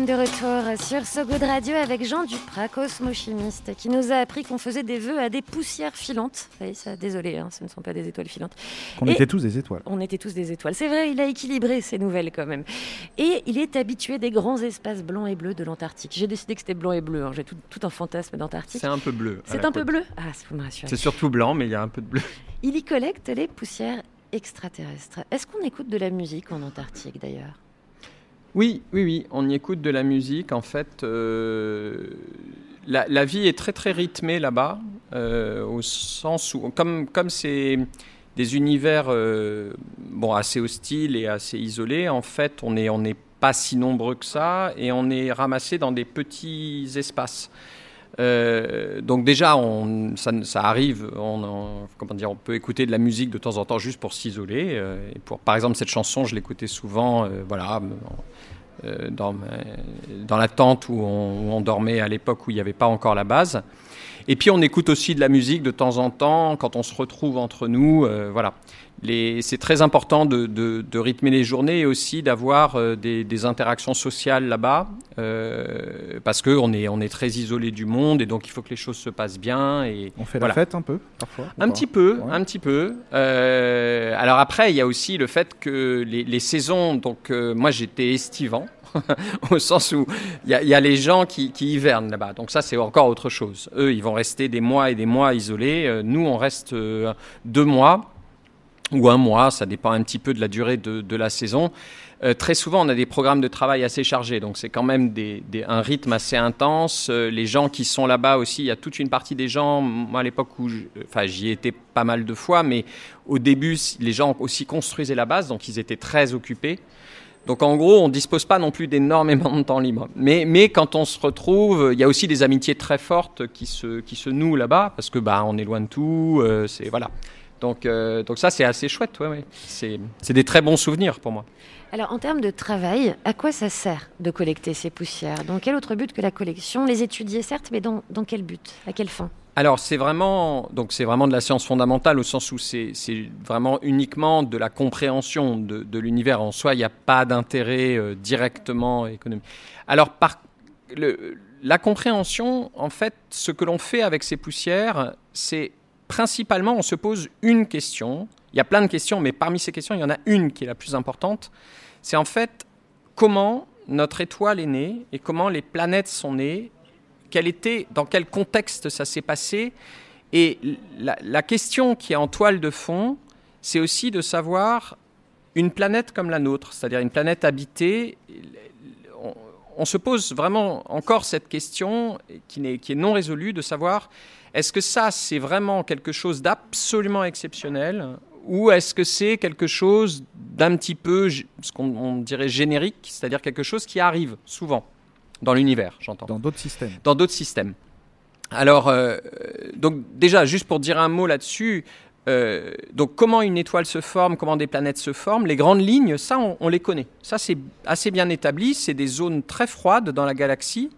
Sommes de retour sur So Good Radio avec Jean Duprat, cosmochimiste, qui nous a appris qu'on faisait des vœux à des poussières filantes. Oui, ça, désolé, hein, ce ne sont pas des étoiles filantes. Qu'on Et était tous des étoiles. On était tous des étoiles. C'est vrai, il a équilibré ces nouvelles quand même. Et il est habitué des grands espaces blancs et bleus de l'Antarctique. J'ai décidé que c'était blanc et bleu. hein. J'ai tout, tout un fantasme d'Antarctique. C'est un peu bleu. C'est un peu bleu? Ah, ça vous me rassurez. C'est surtout blanc, mais il y a un peu de bleu. Il y collecte les poussières extraterrestres. Est-ce qu'on écoute de la musique en Antarctique d'ailleurs? Oui, oui, oui, on y écoute de la musique. En fait, euh, la, vie est très très rythmée là-bas, euh, au sens où, comme comme c'est des univers euh, bon assez hostiles et assez isolés, en fait, on est on n'est pas si nombreux que ça et on est ramassé dans des petits espaces. Euh, donc déjà, ça, arrive, on, peut écouter de la musique de temps en temps juste pour s'isoler. euh, par exemple, cette chanson, je l'écoutais souvent, euh, voilà, dans, la tente où on dormait à l'époque où il n'y avait pas encore la base. Et puis on écoute aussi de la musique de temps en temps quand on se retrouve entre nous. euh, voilà. C'est très important de, de- de rythmer les journées et aussi d'avoir euh, des, des interactions sociales là-bas euh, parce qu'on est, on est très isolé du monde et donc il faut que les choses se passent bien. Et On fait voilà. la fête un peu, parfois Un petit peu, Ouais. un petit peu. Alors après, il y a aussi le fait que les, les saisons, donc moi j'étais estivant, (laughs) au sens où il y, a- les gens qui, hivernent là-bas. Donc ça, c'est encore autre chose. Eux, ils vont rester des mois et des mois isolés. Euh, nous, on reste euh, deux mois ou un mois, ça dépend un petit peu de la durée de, la saison. Euh, très souvent, on a des programmes de travail assez chargés, donc c'est quand même un rythme assez intense. Les gens qui sont là-bas aussi, il y a toute une partie des gens. Moi, à l'époque où, j'y étais pas mal de fois, mais au début, les gens aussi construisaient la base, donc ils étaient très occupés. Donc en gros, on ne dispose pas non plus d'énormément de temps libre. Mais, mais quand on se retrouve, il y a aussi des amitiés très fortes qui se, qui se nouent là-bas, parce que bah, on est loin de tout. euh, c'est voilà. Donc, euh, donc ça, c'est assez chouette. Ouais, c'est des très bons souvenirs pour moi. Alors, en termes de travail, à quoi ça sert de collecter ces poussières? Dans quel autre but que la collection? Les étudier, certes, mais dans, dans quel but? À quelle fin? Alors c'est vraiment donc c'est vraiment de la science fondamentale au sens où c'est vraiment uniquement de la compréhension de, de l'univers en soi. Il n'y a pas d'intérêt euh, directement économique. Alors par le- la compréhension, en fait, ce que l'on fait avec ces poussières, c'est principalement on se pose une question. Il y a plein de questions, mais parmi ces questions, il y en a une qui est la plus importante. C'est en fait comment notre étoile est née et comment les planètes sont nées quel était, dans quel contexte ça s'est passé. Et la, question qui est en toile de fond, c'est aussi de savoir une planète comme la nôtre, c'est-à-dire une planète habitée. On, se pose vraiment encore cette question qui, qui est non résolue de savoir est-ce que ça c'est vraiment quelque chose d'absolument exceptionnel ou est-ce que c'est quelque chose d'un petit peu, ce qu'on on dirait générique, c'est-à-dire quelque chose qui arrive souvent? Dans l'univers, j'entends. Dans d'autres systèmes. Dans d'autres systèmes. Alors, euh, donc déjà, juste pour dire un mot là-dessus, euh, donc comment une étoile se forme, comment des planètes se forment, les grandes lignes, ça, on, on les connaît. Ça, c'est assez bien établi. C'est des zones très froides dans la galaxie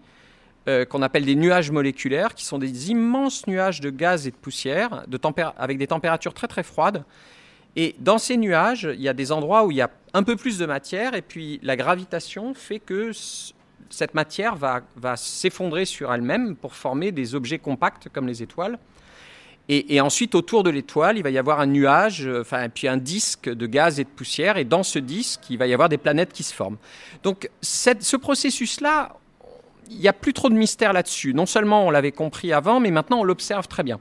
euh, qu'on appelle des nuages moléculaires, qui sont des immenses nuages de gaz et de poussière, de avec des températures très très froides. Et dans ces nuages, il y a des endroits où il y a un peu plus de matière, et puis la gravitation fait que cette matière va, s'effondrer sur elle-même pour former des objets compacts comme les étoiles. Et, ensuite, autour de l'étoile, il va y avoir un nuage, euh, enfin, puis un disque de gaz et de poussière. Et dans ce disque, il va y avoir des planètes qui se forment. Donc, ce processus-là, il n'y a plus trop de mystère là-dessus. Non seulement on l'avait compris avant, mais maintenant on l'observe très bien.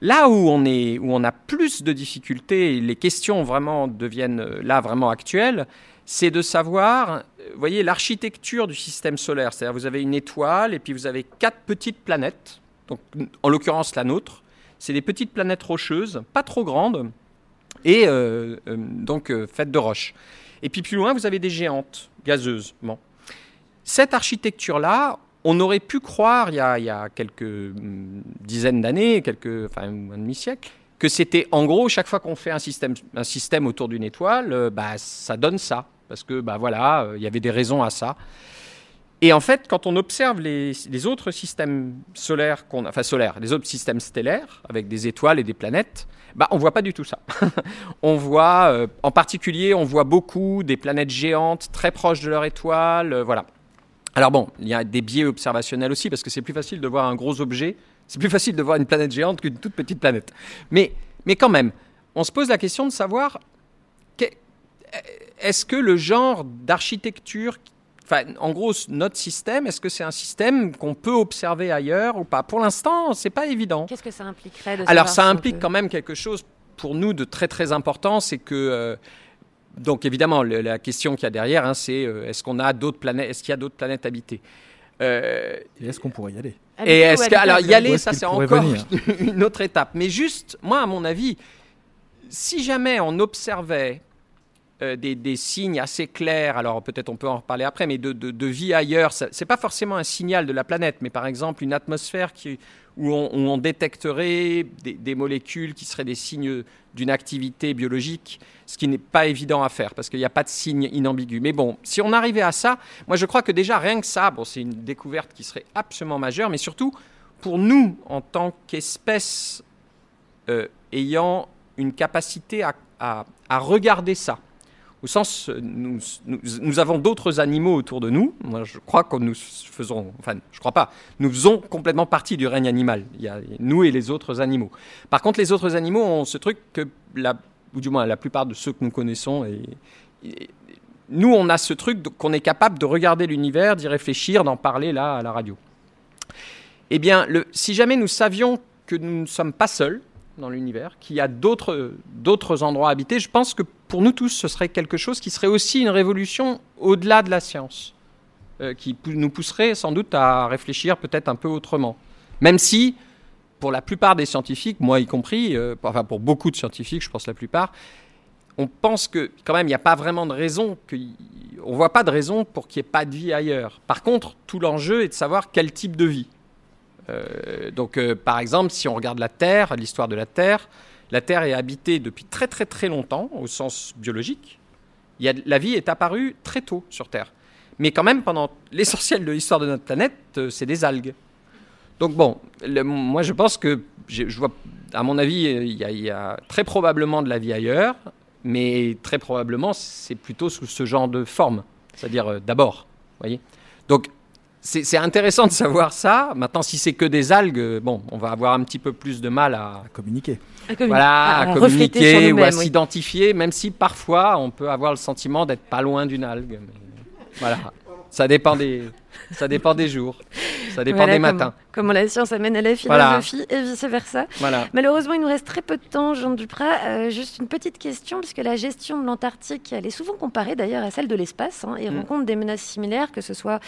Là où on, est, où on a plus de difficultés, les questions vraiment deviennent euh, là vraiment actuelles, c'est de savoir, euh, voyez, l'architecture du système solaire. C'est-à-dire vous avez une étoile et puis vous avez quatre petites planètes, donc en l'occurrence la nôtre. C'est des petites planètes rocheuses, pas trop grandes, et euh, euh, donc faites de roches. Et puis plus loin, vous avez des géantes gazeuses. Bon. Cette architecture-là, on aurait pu croire il y a, quelques hum, dizaines d'années, quelques, enfin un demi-siècle, que c'était en gros chaque fois qu'on fait un système, un système autour d'une étoile, euh, bah, ça donne ça parce que bah voilà, euh, il y avait des raisons à ça. Et en fait, quand on observe les, les autres systèmes solaires, qu'on, enfin solaires, les autres systèmes stellaires avec des étoiles et des planètes, bah, on voit pas du tout ça. (laughs) on voit, euh, en particulier, on voit beaucoup des planètes géantes très proches de leur étoile, voilà. Alors bon, il y a des biais observationnels aussi parce que c'est plus facile de voir un gros objet, c'est plus facile de voir une planète géante qu'une toute petite planète. Mais, mais quand même, on se pose la question de savoir que- est-ce que le genre d'architecture, enfin, en gros, notre système, est-ce que c'est un système qu'on peut observer ailleurs ou pas? Pour l'instant, c'est pas évident. Qu'est-ce que ça impliquerait de Alors, ça implique quand même quelque chose pour nous de très très important, c'est que euh, donc évidemment le- la question qu'il y a derrière, hein, c'est euh, est-ce qu'on a d'autres planètes, est-ce qu'il y a d'autres planètes habitées? Euh, Et est-ce qu'on pourrait y aller? Et est-ce que, alors y aller, ça c'est encore venir (laughs) une autre étape. Mais juste, moi à mon avis, si jamais on observait euh, des, des signes assez clairs, alors peut-être on peut en reparler après, mais de, de- de vie ailleurs, c'est pas forcément un signal de la planète, mais par exemple une atmosphère qui, où, on, détecterait des, molécules qui seraient des signes d'une activité biologique, ce qui n'est pas évident à faire parce qu'il n'y a pas de signe inambigu. Mais bon, si on arrivait à ça, moi je crois que déjà rien que ça, bon, c'est une découverte qui serait absolument majeure, mais surtout pour nous en tant qu'espèce euh, ayant une capacité à regarder ça. Au sens, euh, nous, avons d'autres animaux autour de nous. Moi, je crois que nous faisons, enfin, je crois pas, nous faisons complètement partie du règne animal. Il y a nous et les autres animaux. Par contre, les autres animaux ont ce truc que, la, ou du moins la plupart de ceux que nous connaissons, et, nous, on a ce truc qu'on est capable de regarder l'univers, d'y réfléchir, d'en parler là à la radio. Eh bien, si jamais nous savions que nous ne sommes pas seuls dans l'univers, qu'il y a d'autres endroits habités, je pense que pour nous tous, ce serait quelque chose qui serait aussi une révolution au-delà de la science, euh, qui nous pousserait sans doute à réfléchir peut-être un peu autrement. Même si, pour la plupart des scientifiques, moi y compris, euh, enfin pour beaucoup de scientifiques, je pense la plupart, on pense que quand même il n'y a pas vraiment de raison, que, on voit pas de raison pour qu'il n'y ait pas de vie ailleurs. Par contre, tout l'enjeu est de savoir quel type de vie. Euh, donc, par exemple, si on regarde la Terre, l'histoire de la Terre, la Terre est habitée depuis très très très longtemps, au sens biologique. La vie est apparue très tôt sur Terre. Mais quand même, pendant l'essentiel de l'histoire de notre planète, euh, c'est des algues. Donc bon, moi je pense que, je, vois, à mon avis, euh, il y, a, il y a très probablement de la vie ailleurs, mais très probablement c'est plutôt sous ce genre de forme, c'est-à-dire euh, d'abord, voyez. Donc c'est intéressant de savoir ça. Maintenant, si c'est que des algues, bon, on va avoir un petit peu plus de mal à, communiquer. À communi- voilà, à à, refléter sur communiquer ou à oui. s'identifier, même si parfois on peut avoir le sentiment d'être pas loin d'une algue. mais voilà, ça dépend des, ça dépend des jours, ça dépend Voilà des comment- matins. Comment la science amène à la Voilà. philosophie et vice-versa. Voilà. Malheureusement, il nous reste très peu de temps, Jean Duprat. Euh, juste une petite question, puisque la gestion de l'Antarctique, elle est souvent comparée d'ailleurs à celle de l'espace, hein, et Mm. rencontre des menaces similaires, que ce soit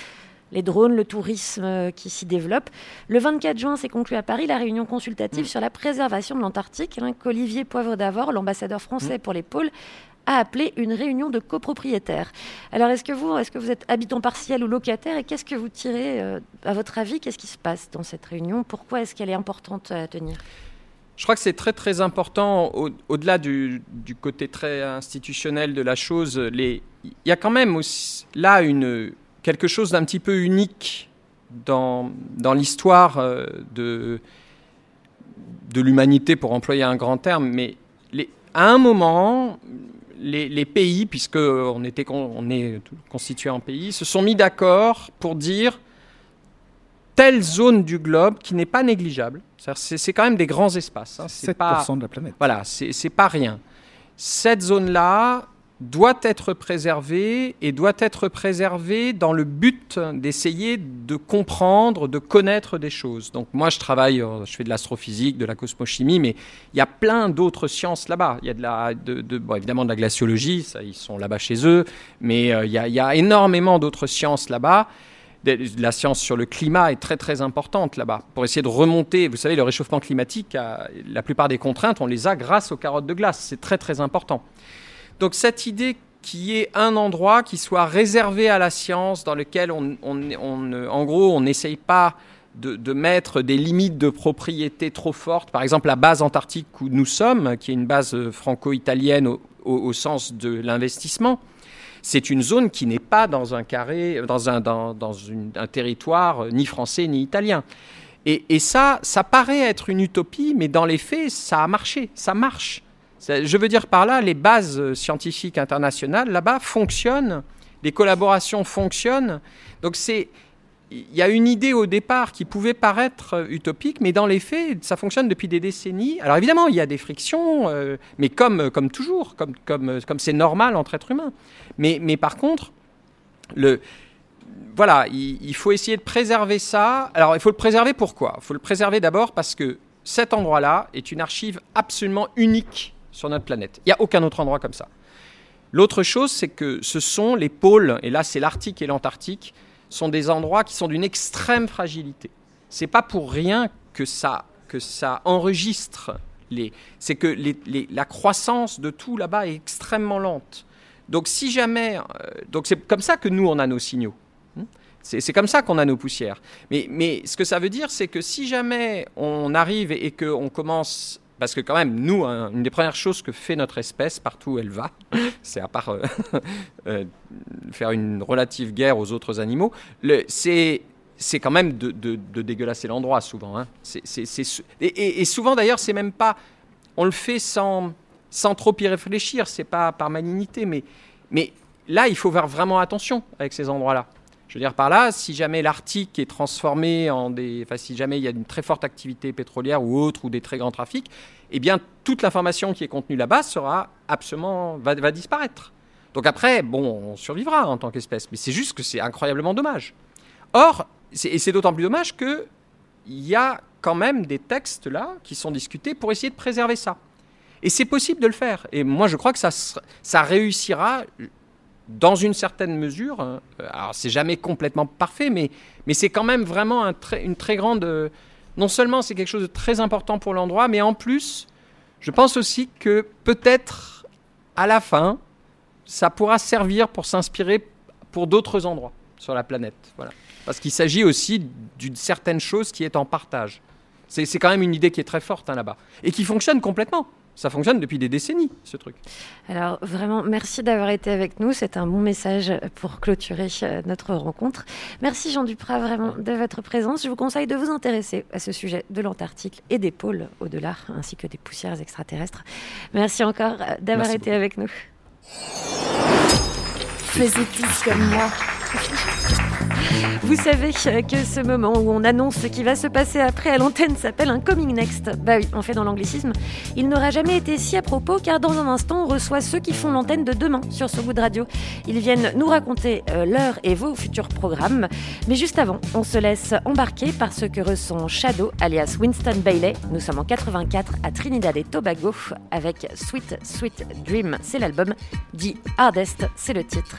les drones, le tourisme euh, qui s'y développe. Le 24 juin s'est conclue à Paris la réunion consultative Mm. sur la préservation de l'Antarctique, hein, qu'Olivier Poivre d'Avor, l'ambassadeur Mm. français pour les pôles, a appelé une réunion de copropriétaires. Alors, est-ce que vous, est-ce que vous êtes habitant partiel ou locataire, et qu'est-ce que vous tirez, euh, à votre avis, qu'est-ce qui se passe dans cette réunion? Pourquoi est-ce qu'elle est importante à tenir? Je crois que c'est très très important, au- au-delà du, du côté très institutionnel de la chose, les- il y a quand même aussi, là une, quelque chose d'un petit peu unique dans, dans l'histoire euh, de, de l'humanité, pour employer un grand terme, mais les- à un moment, les, les pays, puisque on, était, on est constitué en pays, se sont mis d'accord pour dire telle zone du globe qui n'est pas négligeable. C'est c'est quand même des grands espaces. hein, c'est 7% pas- de la planète. Voilà, c'est pas rien. Cette zone-là doit être préservée et doit être préservée dans le but d'essayer de comprendre, de connaître des choses. Donc moi, je travaille, euh, je fais de l'astrophysique, de la cosmochimie, mais il y a plein d'autres sciences là-bas. Il y a évidemment de la glaciologie, ils sont là-bas chez eux, mais euh, il, y a, il y a énormément d'autres sciences là-bas. La science sur le climat est très très importante là-bas pour essayer de remonter. Vous savez, le réchauffement climatique, a- la plupart des contraintes, on les a grâce aux carottes de glace. C'est très très important. Donc cette idée qui est un endroit qui soit réservé à la science, dans lequel on, en gros n'essaye pas de, mettre des limites de propriété trop fortes. Par exemple, la base antarctique où nous sommes, qui est une base franco-italienne au, sens de l'investissement, c'est une zone qui n'est pas dans un carré, dans un territoire euh, ni français ni italien. Et, et ça, ça paraît être une utopie, mais dans les faits, ça a marché, ça marche. Je veux dire par là, les bases scientifiques internationales là-bas fonctionnent, les collaborations fonctionnent. Donc c'est, il y a une idée au départ qui pouvait paraître utopique, mais dans les faits, ça fonctionne depuis des décennies. Alors évidemment, il y a des frictions, euh, mais comme, comme toujours, comme comme comme c'est normal entre êtres humains. Mais, mais par contre, le, voilà, il, il faut essayer de préserver ça. Alors il faut le préserver pourquoi? Il faut le préserver d'abord parce que cet endroit-là est une archive absolument unique sur notre planète. Il n'y a aucun autre endroit comme ça. L'autre chose, c'est que ce sont les pôles, et là c'est l'Arctique et l'Antarctique, sont des endroits qui sont d'une extrême fragilité. C'est pas pour rien que ça, que ça enregistre les. C'est que la croissance de tout là-bas est extrêmement lente. Donc si jamais, euh, donc c'est comme ça que nous on a nos signaux. Hmm? C'est c'est comme ça qu'on a nos poussières. Mais, mais ce que ça veut dire, c'est que si jamais on arrive et, et qu'on commence, parce que quand même, nous, hein, une des premières choses que fait notre espèce partout où elle va, (laughs) c'est à part euh, (laughs) euh, faire une relative guerre aux autres animaux, c'est quand même de, dégueulasser l'endroit souvent. hein. Et souvent d'ailleurs, c'est même pas, on le fait sans sans trop y réfléchir, c'est pas par malignité, mais mais là, il faut faire vraiment attention avec ces endroits-là. Je veux dire par là, si jamais l'Arctique est transformé en des, enfin si jamais il y a une très forte activité pétrolière ou autre ou des très grands trafics, eh bien toute l'information qui est contenue là-bas sera absolument va, disparaître. Donc après, bon, on survivra en tant qu'espèce, mais c'est juste que c'est incroyablement dommage. Or, et c'est d'autant plus dommage que il y a quand même des textes là qui sont discutés pour essayer de préserver ça. Et c'est possible de le faire. Et moi, je crois que ça, ça réussira dans une certaine mesure. hein. Euh, Alors, c'est jamais complètement parfait, mais, mais c'est quand même vraiment une très grande. euh, Non seulement c'est quelque chose de très important pour l'endroit, mais en plus, je pense aussi que peut-être à la fin, ça pourra servir pour s'inspirer pour d'autres endroits sur la planète. Voilà. Parce qu'il s'agit aussi d'une certaine chose qui est en partage. C'est c'est quand même une idée qui est très forte hein, là-bas et qui fonctionne complètement. Ça fonctionne depuis des décennies, ce truc. Alors vraiment, merci d'avoir été avec nous. C'est un bon message pour clôturer euh, notre rencontre. Merci Jean Duprat vraiment de votre présence. Je vous conseille de vous intéresser à ce sujet de l'Antarctique et des pôles au-delà, ainsi que des poussières extraterrestres. Merci encore euh, d'avoir été avec nous. Tous comme moi. Vous savez que ce moment où on annonce ce qui va se passer après à l'antenne s'appelle un coming next. Bah oui, on fait dans l'anglicisme. Il n'aura jamais été si à propos car dans un instant on reçoit ceux qui font l'antenne de demain sur ce goût de radio. Ils viennent nous raconter euh, leur et vos futurs programmes. Mais juste avant, on se laisse embarquer par ce que ressent Shadow alias Winston Bailey. Nous sommes en 84 à Trinidad et Tobago avec Sweet Sweet Dream, c'est l'album. dit Hardest, c'est le titre.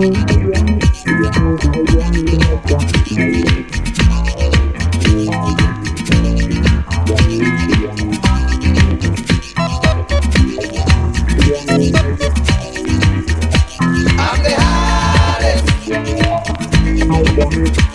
I'm the hottest.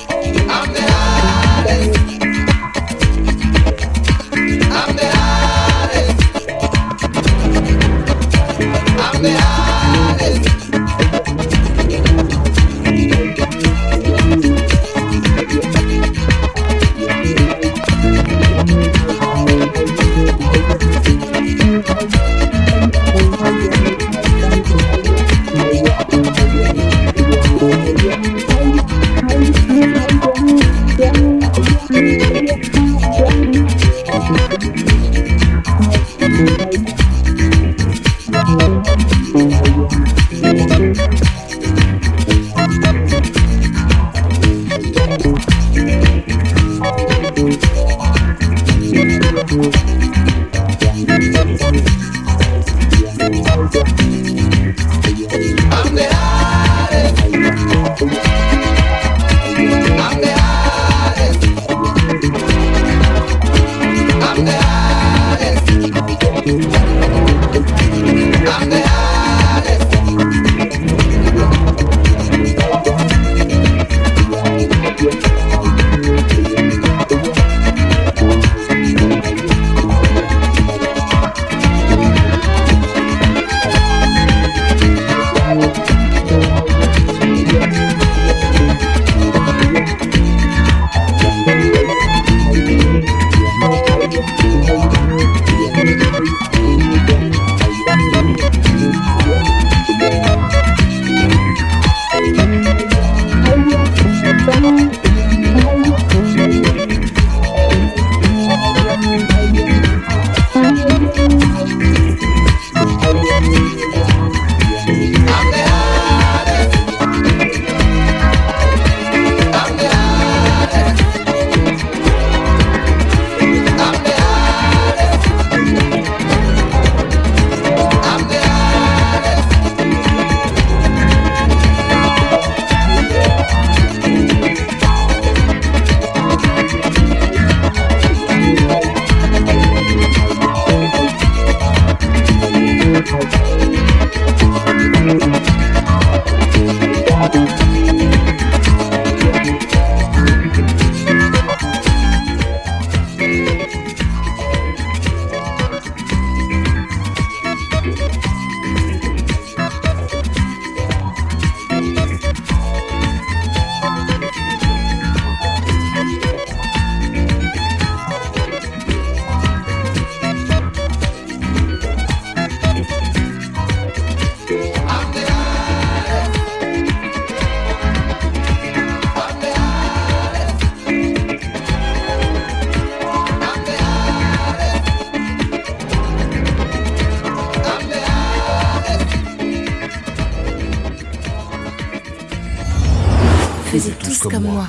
Faisez tous comme moi.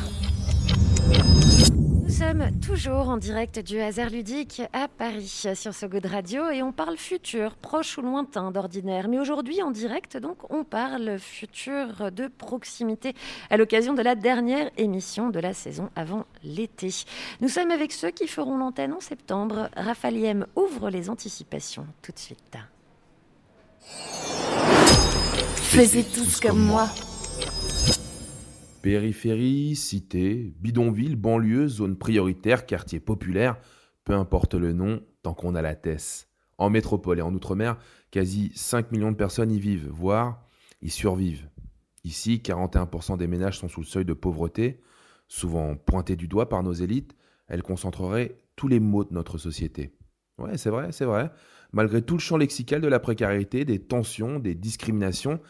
Nous sommes toujours en direct du hasard ludique à Paris sur So Good Radio et on parle futur, proche ou lointain d'ordinaire. Mais aujourd'hui en direct, donc, on parle futur de proximité à l'occasion de la dernière émission de la saison avant l'été. Nous sommes avec ceux qui feront l'antenne en septembre. Raphaël ouvre les anticipations tout de suite. Faisez tous comme moi. Périphérie, cité, bidonville, banlieue, zone prioritaire, quartier populaire, peu importe le nom, tant qu'on a la tête. En métropole et en outre-mer, quasi 5 millions de personnes y vivent, voire y survivent. Ici, 41% des ménages sont sous le seuil de pauvreté, souvent pointés du doigt par nos élites, elles concentreraient tous les maux de notre société. Ouais, c'est vrai, c'est vrai. Malgré tout le champ lexical de la précarité, des tensions, des discriminations,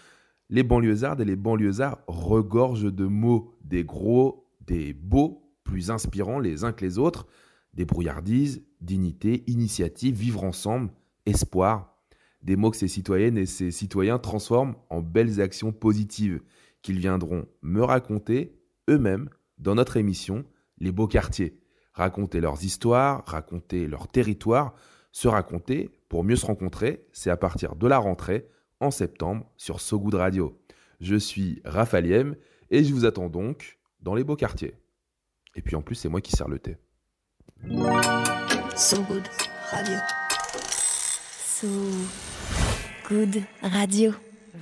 les banlieusardes et les banlieusards regorgent de mots, des gros, des beaux, plus inspirants les uns que les autres, des brouillardises, dignité, initiative, vivre ensemble, espoir, des mots que ces citoyennes et ces citoyens transforment en belles actions positives qu'ils viendront me raconter eux-mêmes dans notre émission Les Beaux Quartiers. Raconter leurs histoires, raconter leur territoire, se raconter pour mieux se rencontrer, c'est à partir de la rentrée en septembre sur So Good Radio. Je suis Raphaël et je vous attends donc dans les beaux quartiers. Et puis en plus, c'est moi qui sers le thé. So Good Radio. So Good Radio.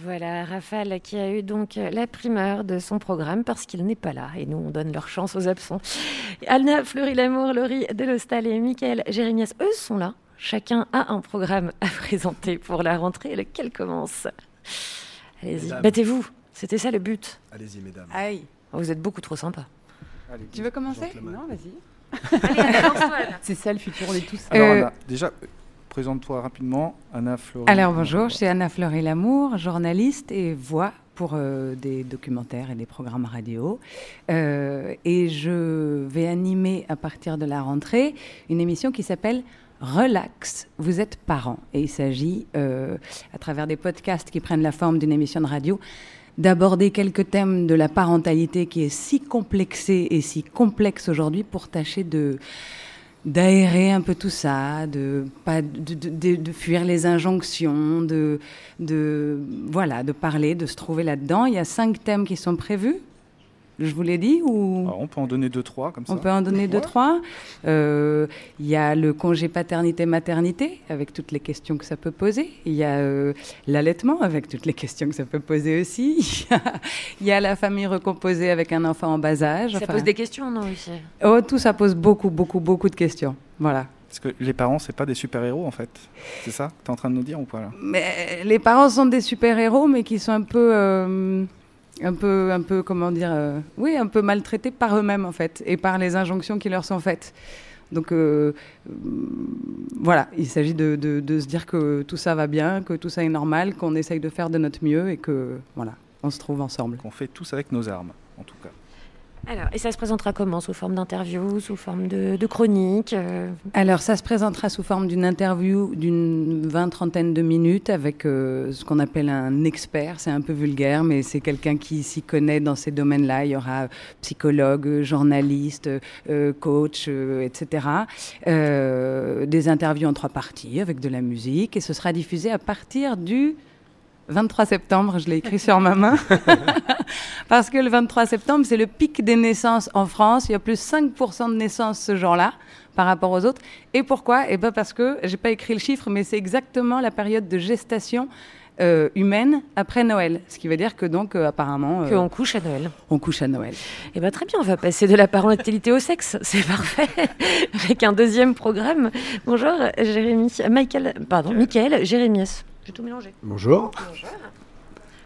Voilà, Raphaël qui a eu donc la primeur de son programme parce qu'il n'est pas là et nous on donne leur chance aux absents. Anna, Fleury Lamour, Laurie Delostal et Michael Jérémias, eux sont là. Chacun a un programme à (laughs) présenter pour la rentrée, lequel commence Allez-y, battez-vous. C'était ça le but. Allez-y, mesdames. Aïe. Oh, Vous êtes beaucoup trop sympa. Tu veux commencer. Non, vas-y. (laughs) C'est ça le futur, on est tous. Alors, Euh, Anna, déjà, présente-toi rapidement. Anna Fleury. Alors bonjour, je suis Anna Fleury Lamour, journaliste et voix pour euh, des documentaires et des programmes radio. Euh, et je vais animer à partir de la rentrée une émission qui s'appelle Relax, vous êtes parents. Et il s'agit, euh, à travers des podcasts qui prennent la forme d'une émission de radio, d'aborder quelques thèmes de la parentalité qui est si complexée et si complexe aujourd'hui pour tâcher de d'aérer un peu tout ça, de pas de- de- de fuir les injonctions, de, de voilà, de parler, de se trouver là-dedans. Il y a cinq thèmes qui sont prévus. Je vous l'ai dit ou... Alors, on peut en donner deux, trois comme ça. On peut en donner deux, trois. Euh, Il y a le congé paternité-maternité, avec toutes les questions que ça peut poser. Il y a euh, l'allaitement, avec toutes les questions que ça peut poser aussi. (laughs) Il y a- Il y, a la famille recomposée avec un enfant en bas âge. Ça Enfin, pose des questions, non aussi Oh, tout ça pose beaucoup, beaucoup, beaucoup de questions. Voilà. Parce que les parents, c'est pas des super-héros en fait. C'est ça? Que tu es en train de nous dire ou pas là? Mais les parents sont des super-héros, mais qui sont un peu, euh, un peu, un peu, comment dire, euh, oui, un peu maltraités par eux-mêmes en fait, et par les injonctions qui leur sont faites. Donc euh, euh, voilà, il s'agit de, de- de se dire que tout ça va bien, que tout ça est normal, qu'on essaye de faire de notre mieux et que voilà, on se trouve ensemble. Qu'on fait tous avec nos armes, en tout cas. Alors, et ça se présentera comment? Sous forme d'interview, sous forme de, de chronique euh, Alors, ça se présentera sous forme d'une interview d'une vingt-trentaine de minutes avec euh, ce qu'on appelle un expert. C'est un peu vulgaire, mais c'est quelqu'un qui s'y connaît dans ces domaines-là. Il y aura psychologue, journaliste, euh, coach, euh, etc. Euh, des interviews en trois parties avec de la musique et ce sera diffusé à partir du 23 septembre, je l'ai écrit sur ma main. (laughs) Parce que le 23 septembre, c'est le pic des naissances en France. Il y a plus 5% de naissances ce jour-là par rapport aux autres. Et pourquoi? Eh ben parce que, j'ai pas écrit le chiffre, mais c'est exactement la période de gestation euh, humaine après Noël. Ce qui veut dire que donc, euh, apparemment... euh, Qu'on couche à Noël. On couche à Noël. Eh ben très bien, on va passer de la parentalité au sexe, c'est parfait, (laughs) avec un deuxième programme. Bonjour, Jérémy, Michael, pardon, Michael, Jérémias. J'ai tout mélangé. Bonjour.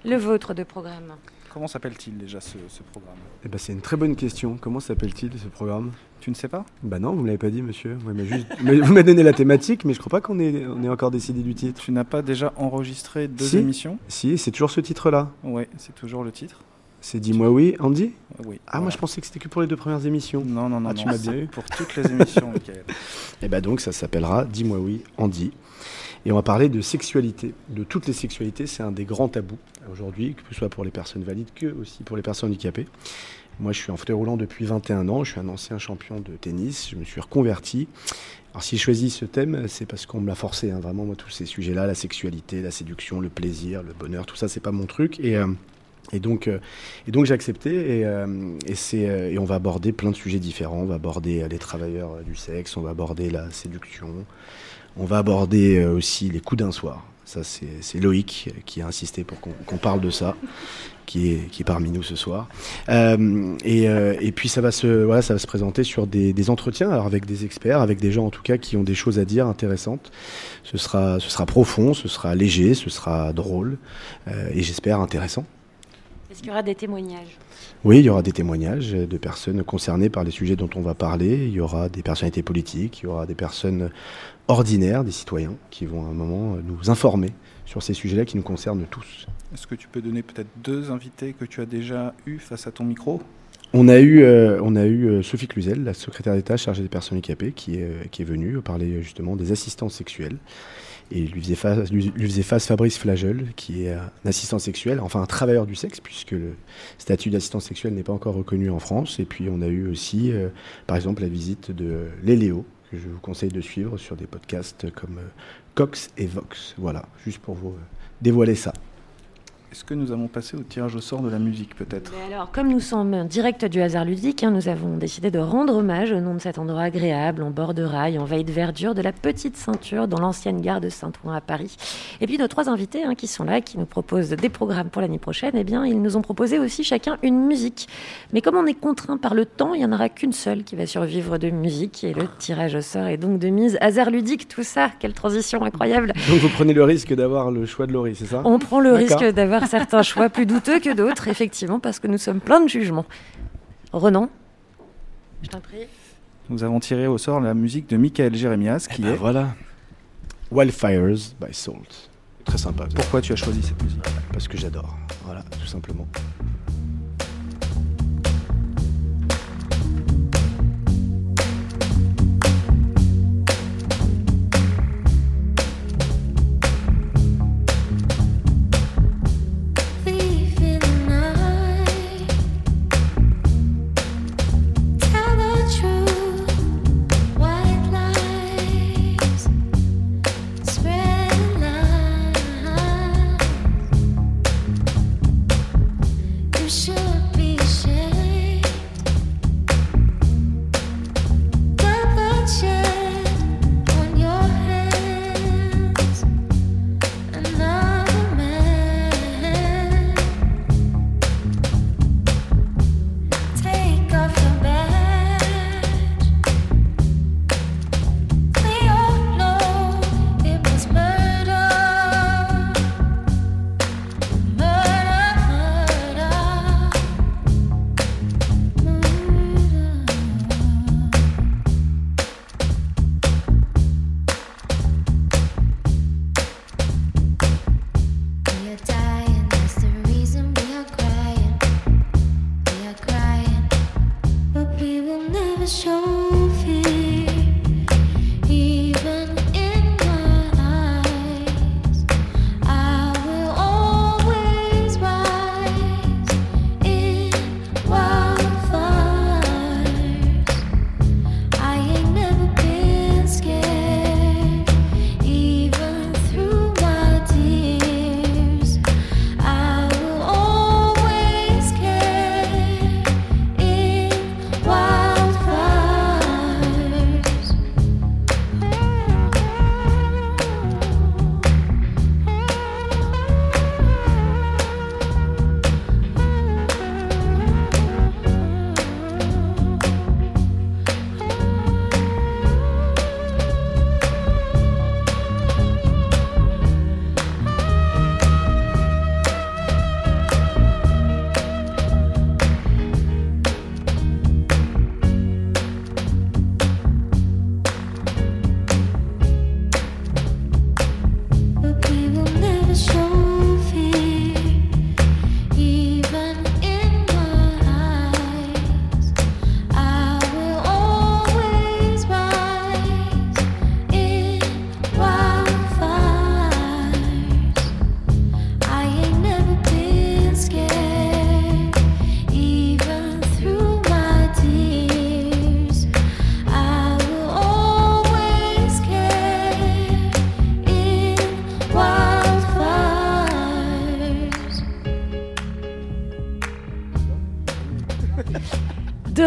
Le vôtre de programme. Comment s'appelle-t-il déjà ce, ce programme? Eh ben, c'est une très bonne question. Comment s'appelle-t-il ce programme? Tu ne sais pas? Bah non, vous me l'avez pas dit, monsieur. Vous m'avez juste... (laughs) mais vous m'avez donné la thématique, mais je crois pas qu'on ait, on ait encore décidé du titre. Tu n'as pas déjà enregistré deux Si. émissions? Si, c'est toujours ce titre-là. Oui, c'est toujours le titre. C'est Dis-moi oui, Andy? Oui. Ah, moi je pensais que c'était que pour les deux premières émissions. Non, non, non. Ah, tu non, m'as bien c'est eu. Pour toutes les émissions, Michael. (laughs) Et bah donc ça s'appellera Dis-moi oui, Andy. Et on va parler de sexualité, de toutes les sexualités. C'est un des grands tabous aujourd'hui, que ce soit pour les personnes valides que aussi pour les personnes handicapées. Moi, je suis en fauteuil roulant depuis 21 ans. Je suis un ancien champion de tennis. Je me suis reconverti. Alors, si j'ai choisi ce thème, c'est parce qu'on me l'a forcé. hein. Vraiment, moi, tous ces sujets-là, la sexualité, la séduction, le plaisir, le bonheur, tout ça, c'est pas mon truc. Et, euh, euh, donc j'ai accepté. Et, euh, et, on va aborder plein de sujets différents. On va aborder les travailleurs du sexe. On va aborder la séduction. On va aborder euh, aussi les coups d'un soir. Ça, c'est Loïc euh, qui a insisté pour qu'on parle de ça, qui est, qui est parmi nous ce soir. Euh, et, euh, et puis, ça va, se, voilà, ça va se présenter sur des, des entretiens, alors avec des experts, avec des gens en tout cas qui ont des choses à dire intéressantes. Ce sera, ce sera profond, ce sera léger, ce sera drôle euh, et j'espère intéressant. Est-ce qu'il y aura des témoignages? Oui, il y aura des témoignages de personnes concernées par les sujets dont on va parler. Il y aura des personnalités politiques, il y aura des personnes ordinaires, des citoyens, qui vont à un moment nous informer sur ces sujets-là qui nous concernent tous. Est-ce que tu peux donner peut-être deux invités que tu as déjà eus face à ton micro? On a eu, euh, on a eu euh, Sophie Cluzel, la secrétaire d'État chargée des personnes handicapées, qui est, euh, qui est venue parler justement des assistants sexuels. Et lui faisait face, lui, lui faisait face Fabrice Flagel, qui est un assistant sexuel, enfin un travailleur du sexe, puisque le statut d'assistant sexuel n'est pas encore reconnu en France. Et puis on a eu aussi, euh, par exemple, la visite de Léléo, je vous conseille de suivre sur des podcasts comme euh, Cox et Vox. Voilà, juste pour vous euh, dévoiler ça. Est-ce que nous allons passer au tirage au sort de la musique peut-être Mais alors, comme nous sommes en direct du hasard ludique, hein, nous avons décidé de rendre hommage au nom de cet endroit agréable, en bord de rail, en veille de verdure, de la petite ceinture, dans l'ancienne gare de Saint-Ouen à Paris. Et puis nos trois invités hein, qui sont là, qui nous proposent des programmes pour l'année prochaine, eh bien, ils nous ont proposé aussi chacun une musique. Mais comme on est contraint par le temps, il n'y en aura qu'une seule qui va survivre de musique, et le tirage au sort est donc de mise. Hasard ludique, tout ça, quelle transition incroyable Donc vous prenez le risque d'avoir le choix de Laurie, c'est ça? On prend le risque d'avoir certains choix plus douteux que d'autres, effectivement, parce que nous sommes pleins de jugements. Renan, je t'en prie. Nous avons tiré au sort la musique de Michael Jérémias qui ben est. voilà. Wildfires by Salt. Très sympa. Pourquoi tu as choisi cette musique? Parce que j'adore. Voilà, tout simplement.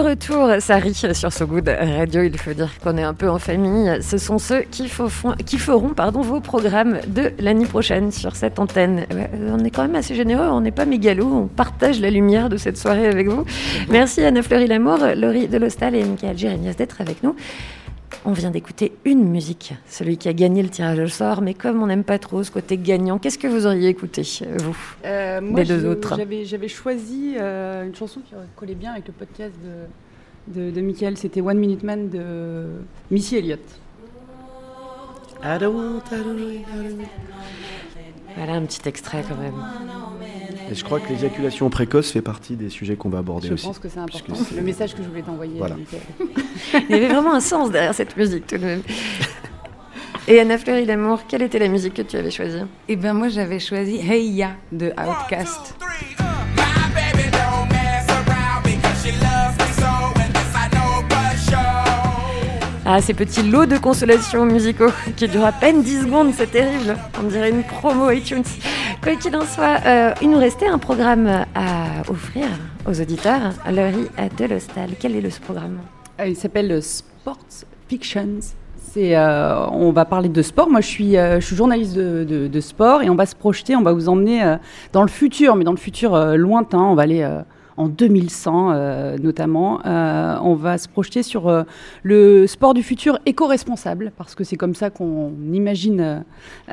Retour, ça rit sur So Good Radio. Il faut dire qu'on est un peu en famille. Ce sont ceux qui, feront pardon, vos programmes de l'année prochaine sur cette antenne. Ouais, on est quand même assez généreux, on n'est pas mégalo. On partage la lumière de cette soirée avec vous. Merci Anna Fleury Lamour, Laurie Delostal et Michael Jérémias d'être avec nous. On vient d'écouter une musique, celui qui a gagné le tirage au sort, mais comme on n'aime pas trop ce côté gagnant, qu'est-ce que vous auriez écouté, vous Euh, moi, Les deux autres? J'avais, j'avais choisi euh, une chanson qui collait bien avec le podcast de, de, de Michael. C'était One Minute Man de Missy Elliott. Voilà un petit extrait quand même. Et je crois que l'éjaculation précoce fait partie des sujets qu'on va aborder Je aussi. pense que c'est important. c'est- Le message que je voulais t'envoyer, Voilà. (laughs) Il y avait vraiment un sens derrière cette musique tout de même. Et Anna Fleury Lamour, quelle était la musique que tu avais choisie? Eh ben moi j'avais choisi Hey Ya de Outkast. Ah, ces petits lots de consolation musicaux qui durent à peine 10 secondes, c'est terrible. On dirait une promo iTunes. Quoi qu'il en soit, euh, il nous restait un programme à offrir aux auditeurs. Laurie de l'Hostal, quel est le ce programme? Euh, Il s'appelle Sports Fictions. Euh, on va parler de sport. Moi, je suis, euh, je suis journaliste de, de- sport et on va se projeter, on va vous emmener dans le futur, mais dans le futur lointain. On va aller en 2100 euh, notamment. Euh, on va se projeter sur euh, le sport du futur éco-responsable parce que c'est comme ça qu'on imagine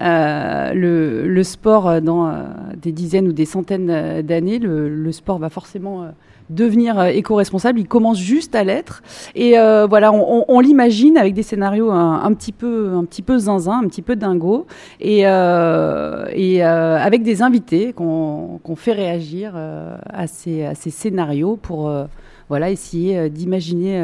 le, sport dans des dizaines ou des centaines d'années. Le, sport va forcément devenir euh, éco-responsable. Il commence juste à l'être. Et euh, voilà, on, l'imagine avec des scénarios un, petit peu, un petit peu zinzin, un petit peu dingo, et, euh, avec des invités qu'on fait réagir à, ces, scénarios pour voilà essayer d'imaginer,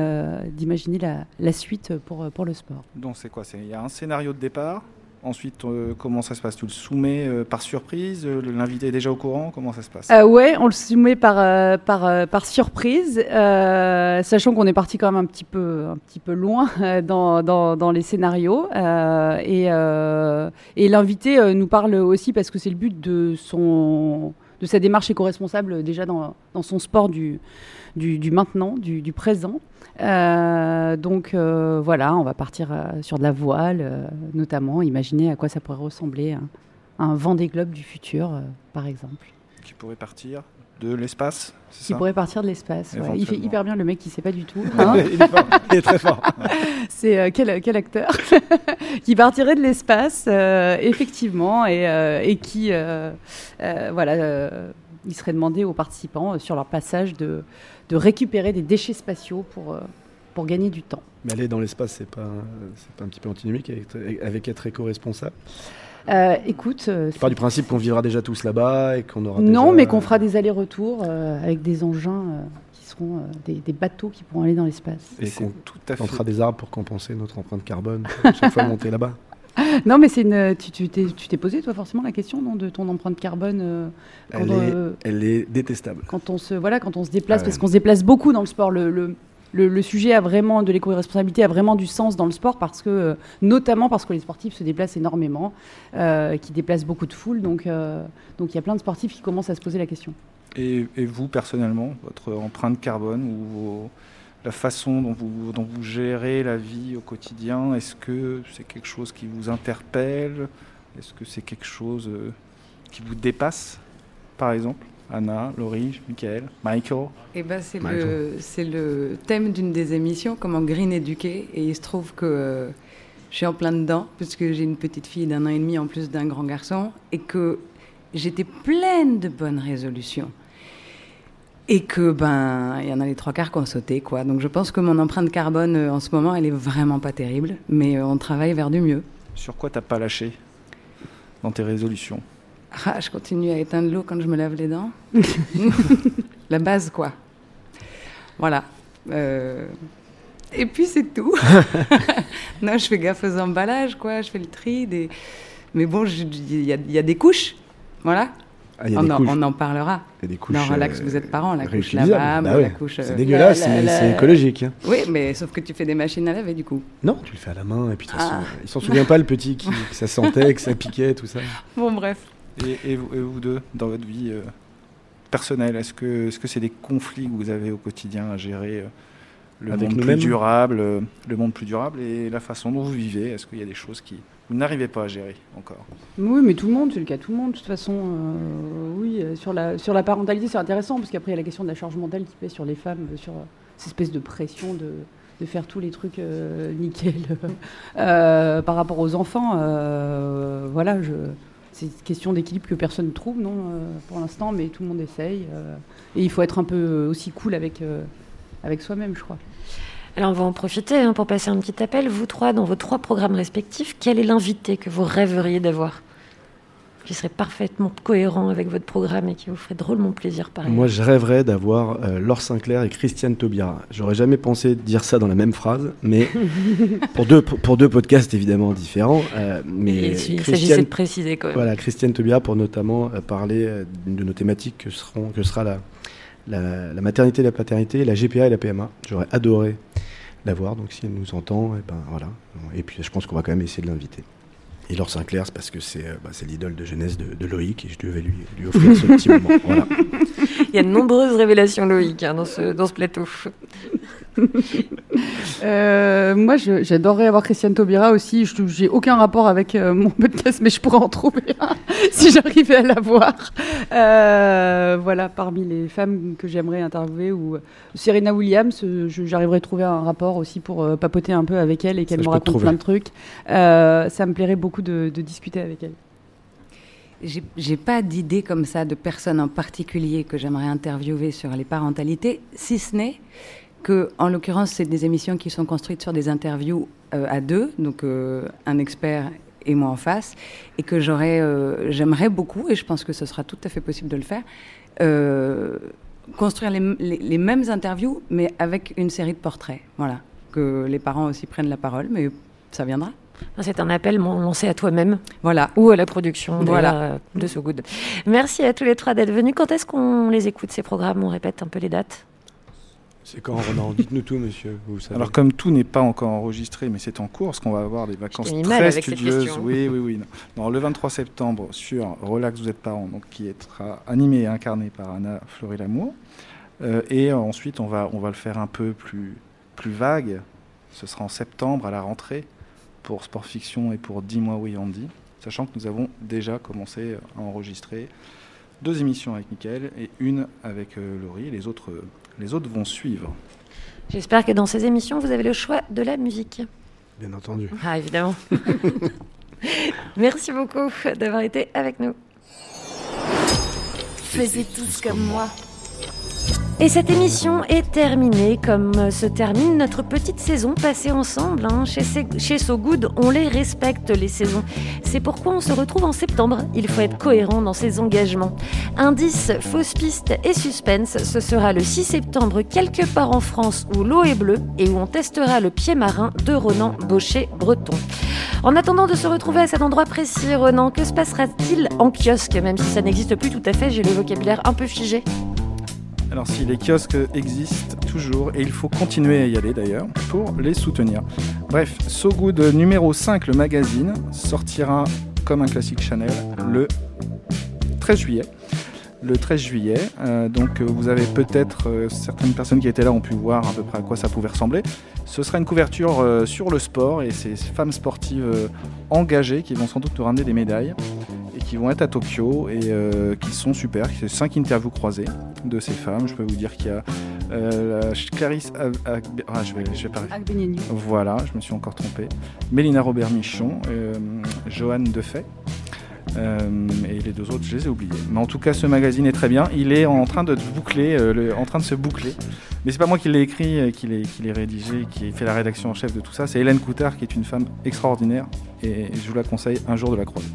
d'imaginer la, suite pour, le sport. Donc c'est quoi? Il y a un scénario de départ. Ensuite, euh, comment ça se passe? Tu le soumets euh, par surprise? Euh, L'invité est déjà au courant? Comment ça se passe? Ouais, on le soumet par, par, surprise, sachant qu'on est parti quand même un petit peu, un petit peu loin dans, dans, dans les scénarios. et et l'invité nous parle aussi parce que c'est le but de, son, de sa démarche éco-responsable déjà dans, dans son sport du, du, du maintenant, du, du présent. Euh, donc euh, voilà, on va partir euh, sur de la voile, notamment, imaginer à quoi ça pourrait ressembler un, un vent des globes du futur, par exemple. Qui pourrait partir de l'espace Qui ça? pourrait partir de l'espace. ouais. Il fait hyper bien le mec qui sait pas du tout. (laughs) Hein. il est fort, il est très fort. (laughs) C'est quel, quel acteur (laughs) qui partirait de l'espace, effectivement, et, et qui, voilà, il serait demandé aux participants sur leur passage de, de récupérer des déchets spatiaux pour, euh, pour gagner du temps. Mais aller dans l'espace, c'est pas, c'est pas un petit peu antinomique avec, avec être éco-responsable? Euh, écoute, euh, Tu pars du principe qu'on vivra déjà tous là-bas et qu'on aura non, déjà- mais qu'on fera des allers-retours euh, avec des engins euh, qui seront euh, des, des bateaux qui pourront aller dans l'espace. et qu'on tout à plantera des arbres pour compenser notre empreinte carbone à chaque fois monter là-bas. (laughs) (laughs) Non, mais c'est une. Tu tu t'es tu t'es posé toi forcément la question non, de ton empreinte carbone euh, quand, Elle est, euh, elle est détestable. quand on se voilà quand on se déplace Ah ouais. parce qu'on se déplace beaucoup dans le sport. Le, le, le- le sujet a vraiment de l'éco-responsabilité a vraiment du sens dans le sport parce que euh, notamment parce que les sportifs se déplacent énormément, euh, qui déplacent beaucoup de foule. Donc euh, donc il y a plein de sportifs qui commencent à se poser la question. Et, et vous, personnellement, votre empreinte carbone ou vos- la façon dont vous, dont vous gérez la vie au quotidien, est-ce que c'est quelque chose qui vous interpelle? Est-ce que c'est quelque chose euh, qui vous dépasse, par exemple Anna, Laurie, Michael, Michael Eh ben, c'est Michael. le, c'est le thème d'une des émissions, comment green éduquer. Et il se trouve que euh, je suis en plein dedans, puisque j'ai une petite fille d'un an et demi en plus d'un grand garçon, et que j'étais pleine de bonnes résolutions. Et que, ben, il y en a les trois quarts qui ont sauté, quoi. Donc je pense que mon empreinte carbone euh, en ce moment, elle est vraiment pas terrible, mais euh, on travaille vers du mieux. Sur quoi t'as pas lâché dans tes résolutions? Ah, je continue à éteindre l'eau quand je me lave les dents. (laughs) La base, quoi. Voilà. Euh, Et puis c'est tout. (laughs) non, je fais gaffe aux emballages, quoi. Je fais le tri. Des... Mais bon, y, il y a des couches. Voilà. Ah, on, en, couches. on en parlera. Il y a des couches, Non, relax, euh, vous êtes parents. La couche lavable, Bah ouais. la couche. C'est euh, dégueulasse, la- mais la- c'est écologique, hein. Oui, mais sauf que tu fais des machines à laver, du coup. Non, tu le fais à la main et puis de toute Ah. façon, il s'en souvient pas le petit qui, que ça sentait, que ça piquait, tout ça. (laughs) Bon, bref. Et, et vous, et vous deux, dans votre vie, euh, personnel Est-ce que c'est des conflits que vous avez au quotidien à gérer euh, le Avec monde plus durable, euh, le monde plus durable et la façon dont vous vivez? Est-ce qu'il y a des choses qui vous n'arrivez pas à gérer encore Oui, mais tout le monde, c'est le cas tout le monde. De toute façon, euh, oui, euh, sur la, sur la parentalité, c'est intéressant, parce qu'après, il y a la question de la charge mentale qui pèse sur les femmes, euh, sur cette espèce de pression de, faire tous les trucs euh, nickel (laughs) par rapport aux enfants. voilà, je, c'est une question d'équilibre que personne ne trouve, non, pour l'instant, mais tout le monde essaye. et il faut être un peu aussi cool avec, avec soi-même, je crois. Alors on va en profiter hein, pour passer un petit appel. Vous trois, dans vos trois programmes respectifs, quel est l'invité que vous rêveriez d'avoir Qui serait parfaitement cohérent avec votre programme et qui vous ferait drôlement plaisir par Moi, je rêverais d'avoir euh, Laure Sinclair et Christiane Taubira. J'aurais jamais pensé dire ça dans la même phrase, mais (laughs) pour deux, pour deux podcasts évidemment différents. euh, mais Il s'agissait de préciser quand même. Voilà, Christiane Taubira pour notamment euh, parler de nos thématiques que, seront, que sera la, la, la maternité et la paternité, la GPA et la PMA. J'aurais adoré la voir, donc si elle nous entend, et ben voilà. Et puis je pense qu'on va quand même essayer de l'inviter. Et Laure Sinclair, c'est parce que c'est euh, bah, l'idole de jeunesse de, Loïc et je devais lui, offrir ce petit moment. (laughs) Il y a de nombreuses révélations Loïc hein, dans ce plateau. Euh, moi, j'adorerais avoir Christiane Taubira aussi. Je J'ai aucun rapport avec euh, mon podcast, mais je pourrais en trouver un (laughs) si j'arrivais à la voir. Euh, voilà, parmi les femmes que j'aimerais interviewer, ou euh, Serena Williams, j'arriverais à trouver un rapport aussi pour euh, papoter un peu avec elle et qu'elle me raconte plein de trucs. Euh, ça me plairait beaucoup de, de discuter avec elle. J'ai- J'ai pas d'idée comme ça de personne en particulier que j'aimerais interviewer sur les parentalités, si ce n'est que, en l'occurrence, c'est des émissions qui sont construites sur des interviews euh, à deux, donc euh, un expert et moi en face, et que j'aurais, euh, j'aimerais beaucoup, et je pense que ce sera tout à fait possible de le faire, construire les, les- les mêmes interviews, mais avec une série de portraits. Voilà, que les parents aussi prennent la parole, mais ça viendra. C'est un appel lancé à toi-même. Voilà. Ou à la production voilà. de So Good. Merci à tous les trois d'être venus. Quand est-ce qu'on les écoute, ces programmes? On répète un peu les dates C'est quand, Ronan? Dites-nous tout, monsieur. Vous savez. Alors comme tout n'est pas encore enregistré, mais c'est en cours, parce qu'on va avoir des vacances très studieuses. question. Oui, oui, oui. Non. Non, le 23 septembre sur Relax, vous êtes parents, donc qui sera animé et incarné par Anna Fleury-Lamour. Euh, et euh, ensuite, on va, on va le faire un peu plus, plus vague. Ce sera en septembre à la rentrée pour Sport Fiction et pour Dis-moi oui Andy, sachant que nous avons déjà commencé à enregistrer deux émissions avec Mickaël et une avec euh, Laurie. Les autres, les autres vont suivre. J'espère que dans ces émissions, vous avez le choix de la musique. Bien entendu. Ah, évidemment. (laughs) Merci beaucoup d'avoir été avec nous. Faisez tous comme moi. Et cette émission est terminée, comme se termine notre petite saison passée ensemble. hein. Chez, chez on les respecte, les saisons. C'est pourquoi on se retrouve en septembre. Il faut être cohérent dans ses engagements. Indice, fausse piste et suspense, ce sera le 6 septembre, quelque part en France où l'eau est bleue et où on testera le pied marin de Ronan Baucher-Breton. En attendant de se retrouver à cet endroit précis, Ronan, que se passera-t-il en kiosque? Même si ça n'existe plus tout à fait, j'ai le vocabulaire un peu figé. Alors si les kiosques existent toujours, et il faut continuer à y aller d'ailleurs, pour les soutenir. Bref, So Good numéro 5, le magazine, sortira comme un classique Chanel le 13 juillet. Le 13 juillet, Euh, donc euh, vous avez peut-être, euh, certaines personnes qui étaient là ont pu voir à peu près à quoi ça pouvait ressembler. Ce sera une couverture euh, sur le sport et ces femmes sportives euh, engagées qui vont sans doute nous ramener des médailles qui vont être à Tokyo et euh, qui sont super. C'est cinq interviews croisées de ces femmes. Je peux vous dire qu'il y a euh, la Clarisse Ag- Ag- ah, je vais, je vais. Voilà, je me suis encore trompé. Mélina Robert Michon, euh, Joanne Defay. et les deux autres, je les ai oubliés. Mais en tout cas, ce magazine est très bien. Il est en train de se boucler, le- en train de se boucler. Mais c'est pas moi qui l'ai écrit, qui l'ai, rédigé, qui ai fait la rédaction en chef de tout ça. C'est Hélène Coutard, qui est une femme extraordinaire. Et je vous la conseille un jour de la croiser.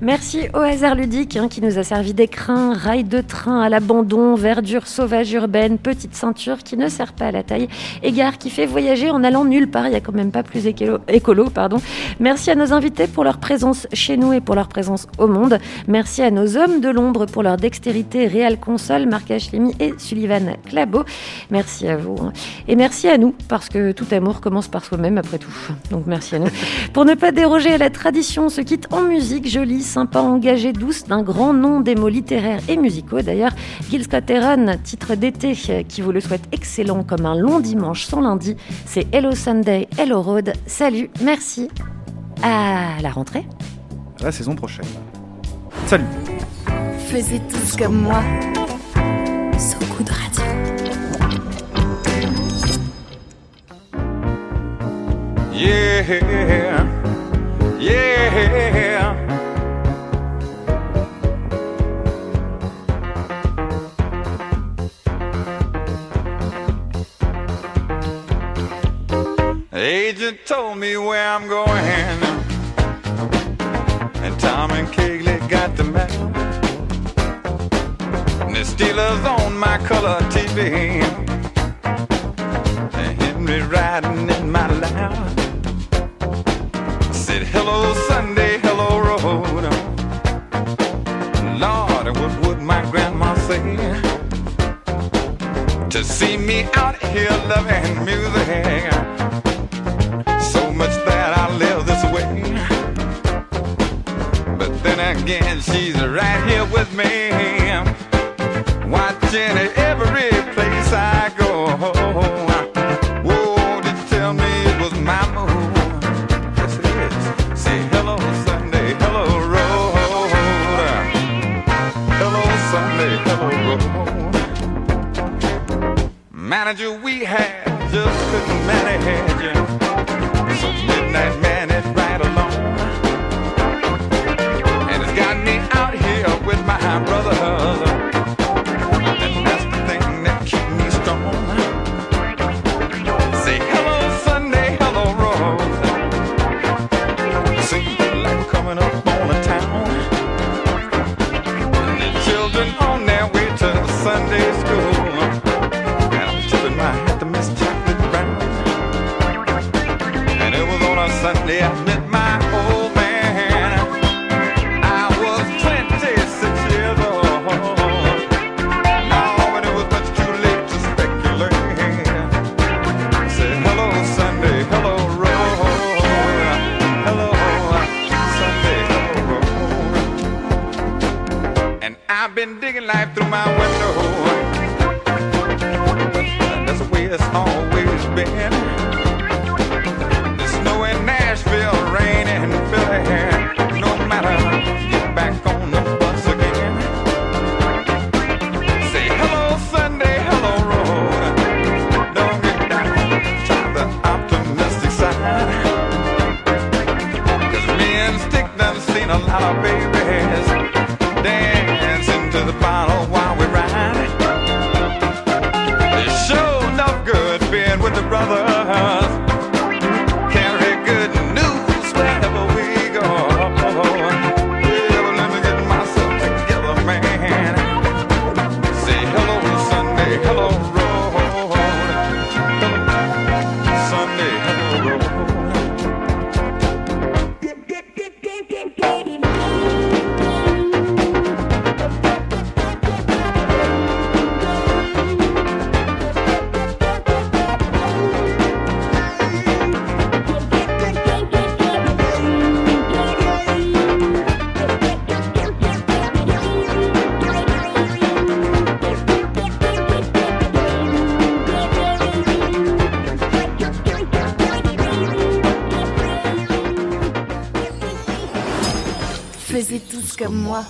Merci au hasard ludique hein, qui nous a servi d'écrin, rail de train à l'abandon, verdure sauvage urbaine, petite ceinture qui ne sert pas à la taille, égard qui fait voyager en allant nulle part, il n'y a quand même pas plus écolo. Pardon. Merci à nos invités pour leur présence chez nous et pour leur présence au monde. Merci à nos hommes de l'ombre pour leur dextérité réelle console, Marc Ashlemi et Sullivan Clabot. Merci à vous. hein. Et merci à nous, parce que tout amour commence par soi-même après tout. Donc merci à nous. Pour ne pas déroger à la tradition, on se quitte en musique. Je lis sympa, engagée, douce, d'un grand nom des mots littéraires et musicaux. D'ailleurs, Gil Scott Heron, titre d'été euh, qui vous le souhaite excellent comme un long dimanche sans lundi, c'est Hello Sunday, Hello Road. Salut, merci. À la rentrée. À la saison prochaine. Salut. Faisez tous comme moi. So Good Radio. Yeah, yeah. Agent told me where I'm going, and Tom and Kegley got the map. And the Steelers on my color TV, and Henry riding in my lap. Said hello Sunday, hello road. Lord, what would my grandma say? To see me out here loving music. Much that I live this way. But then again, she's right here with me. Watching every Comme moi.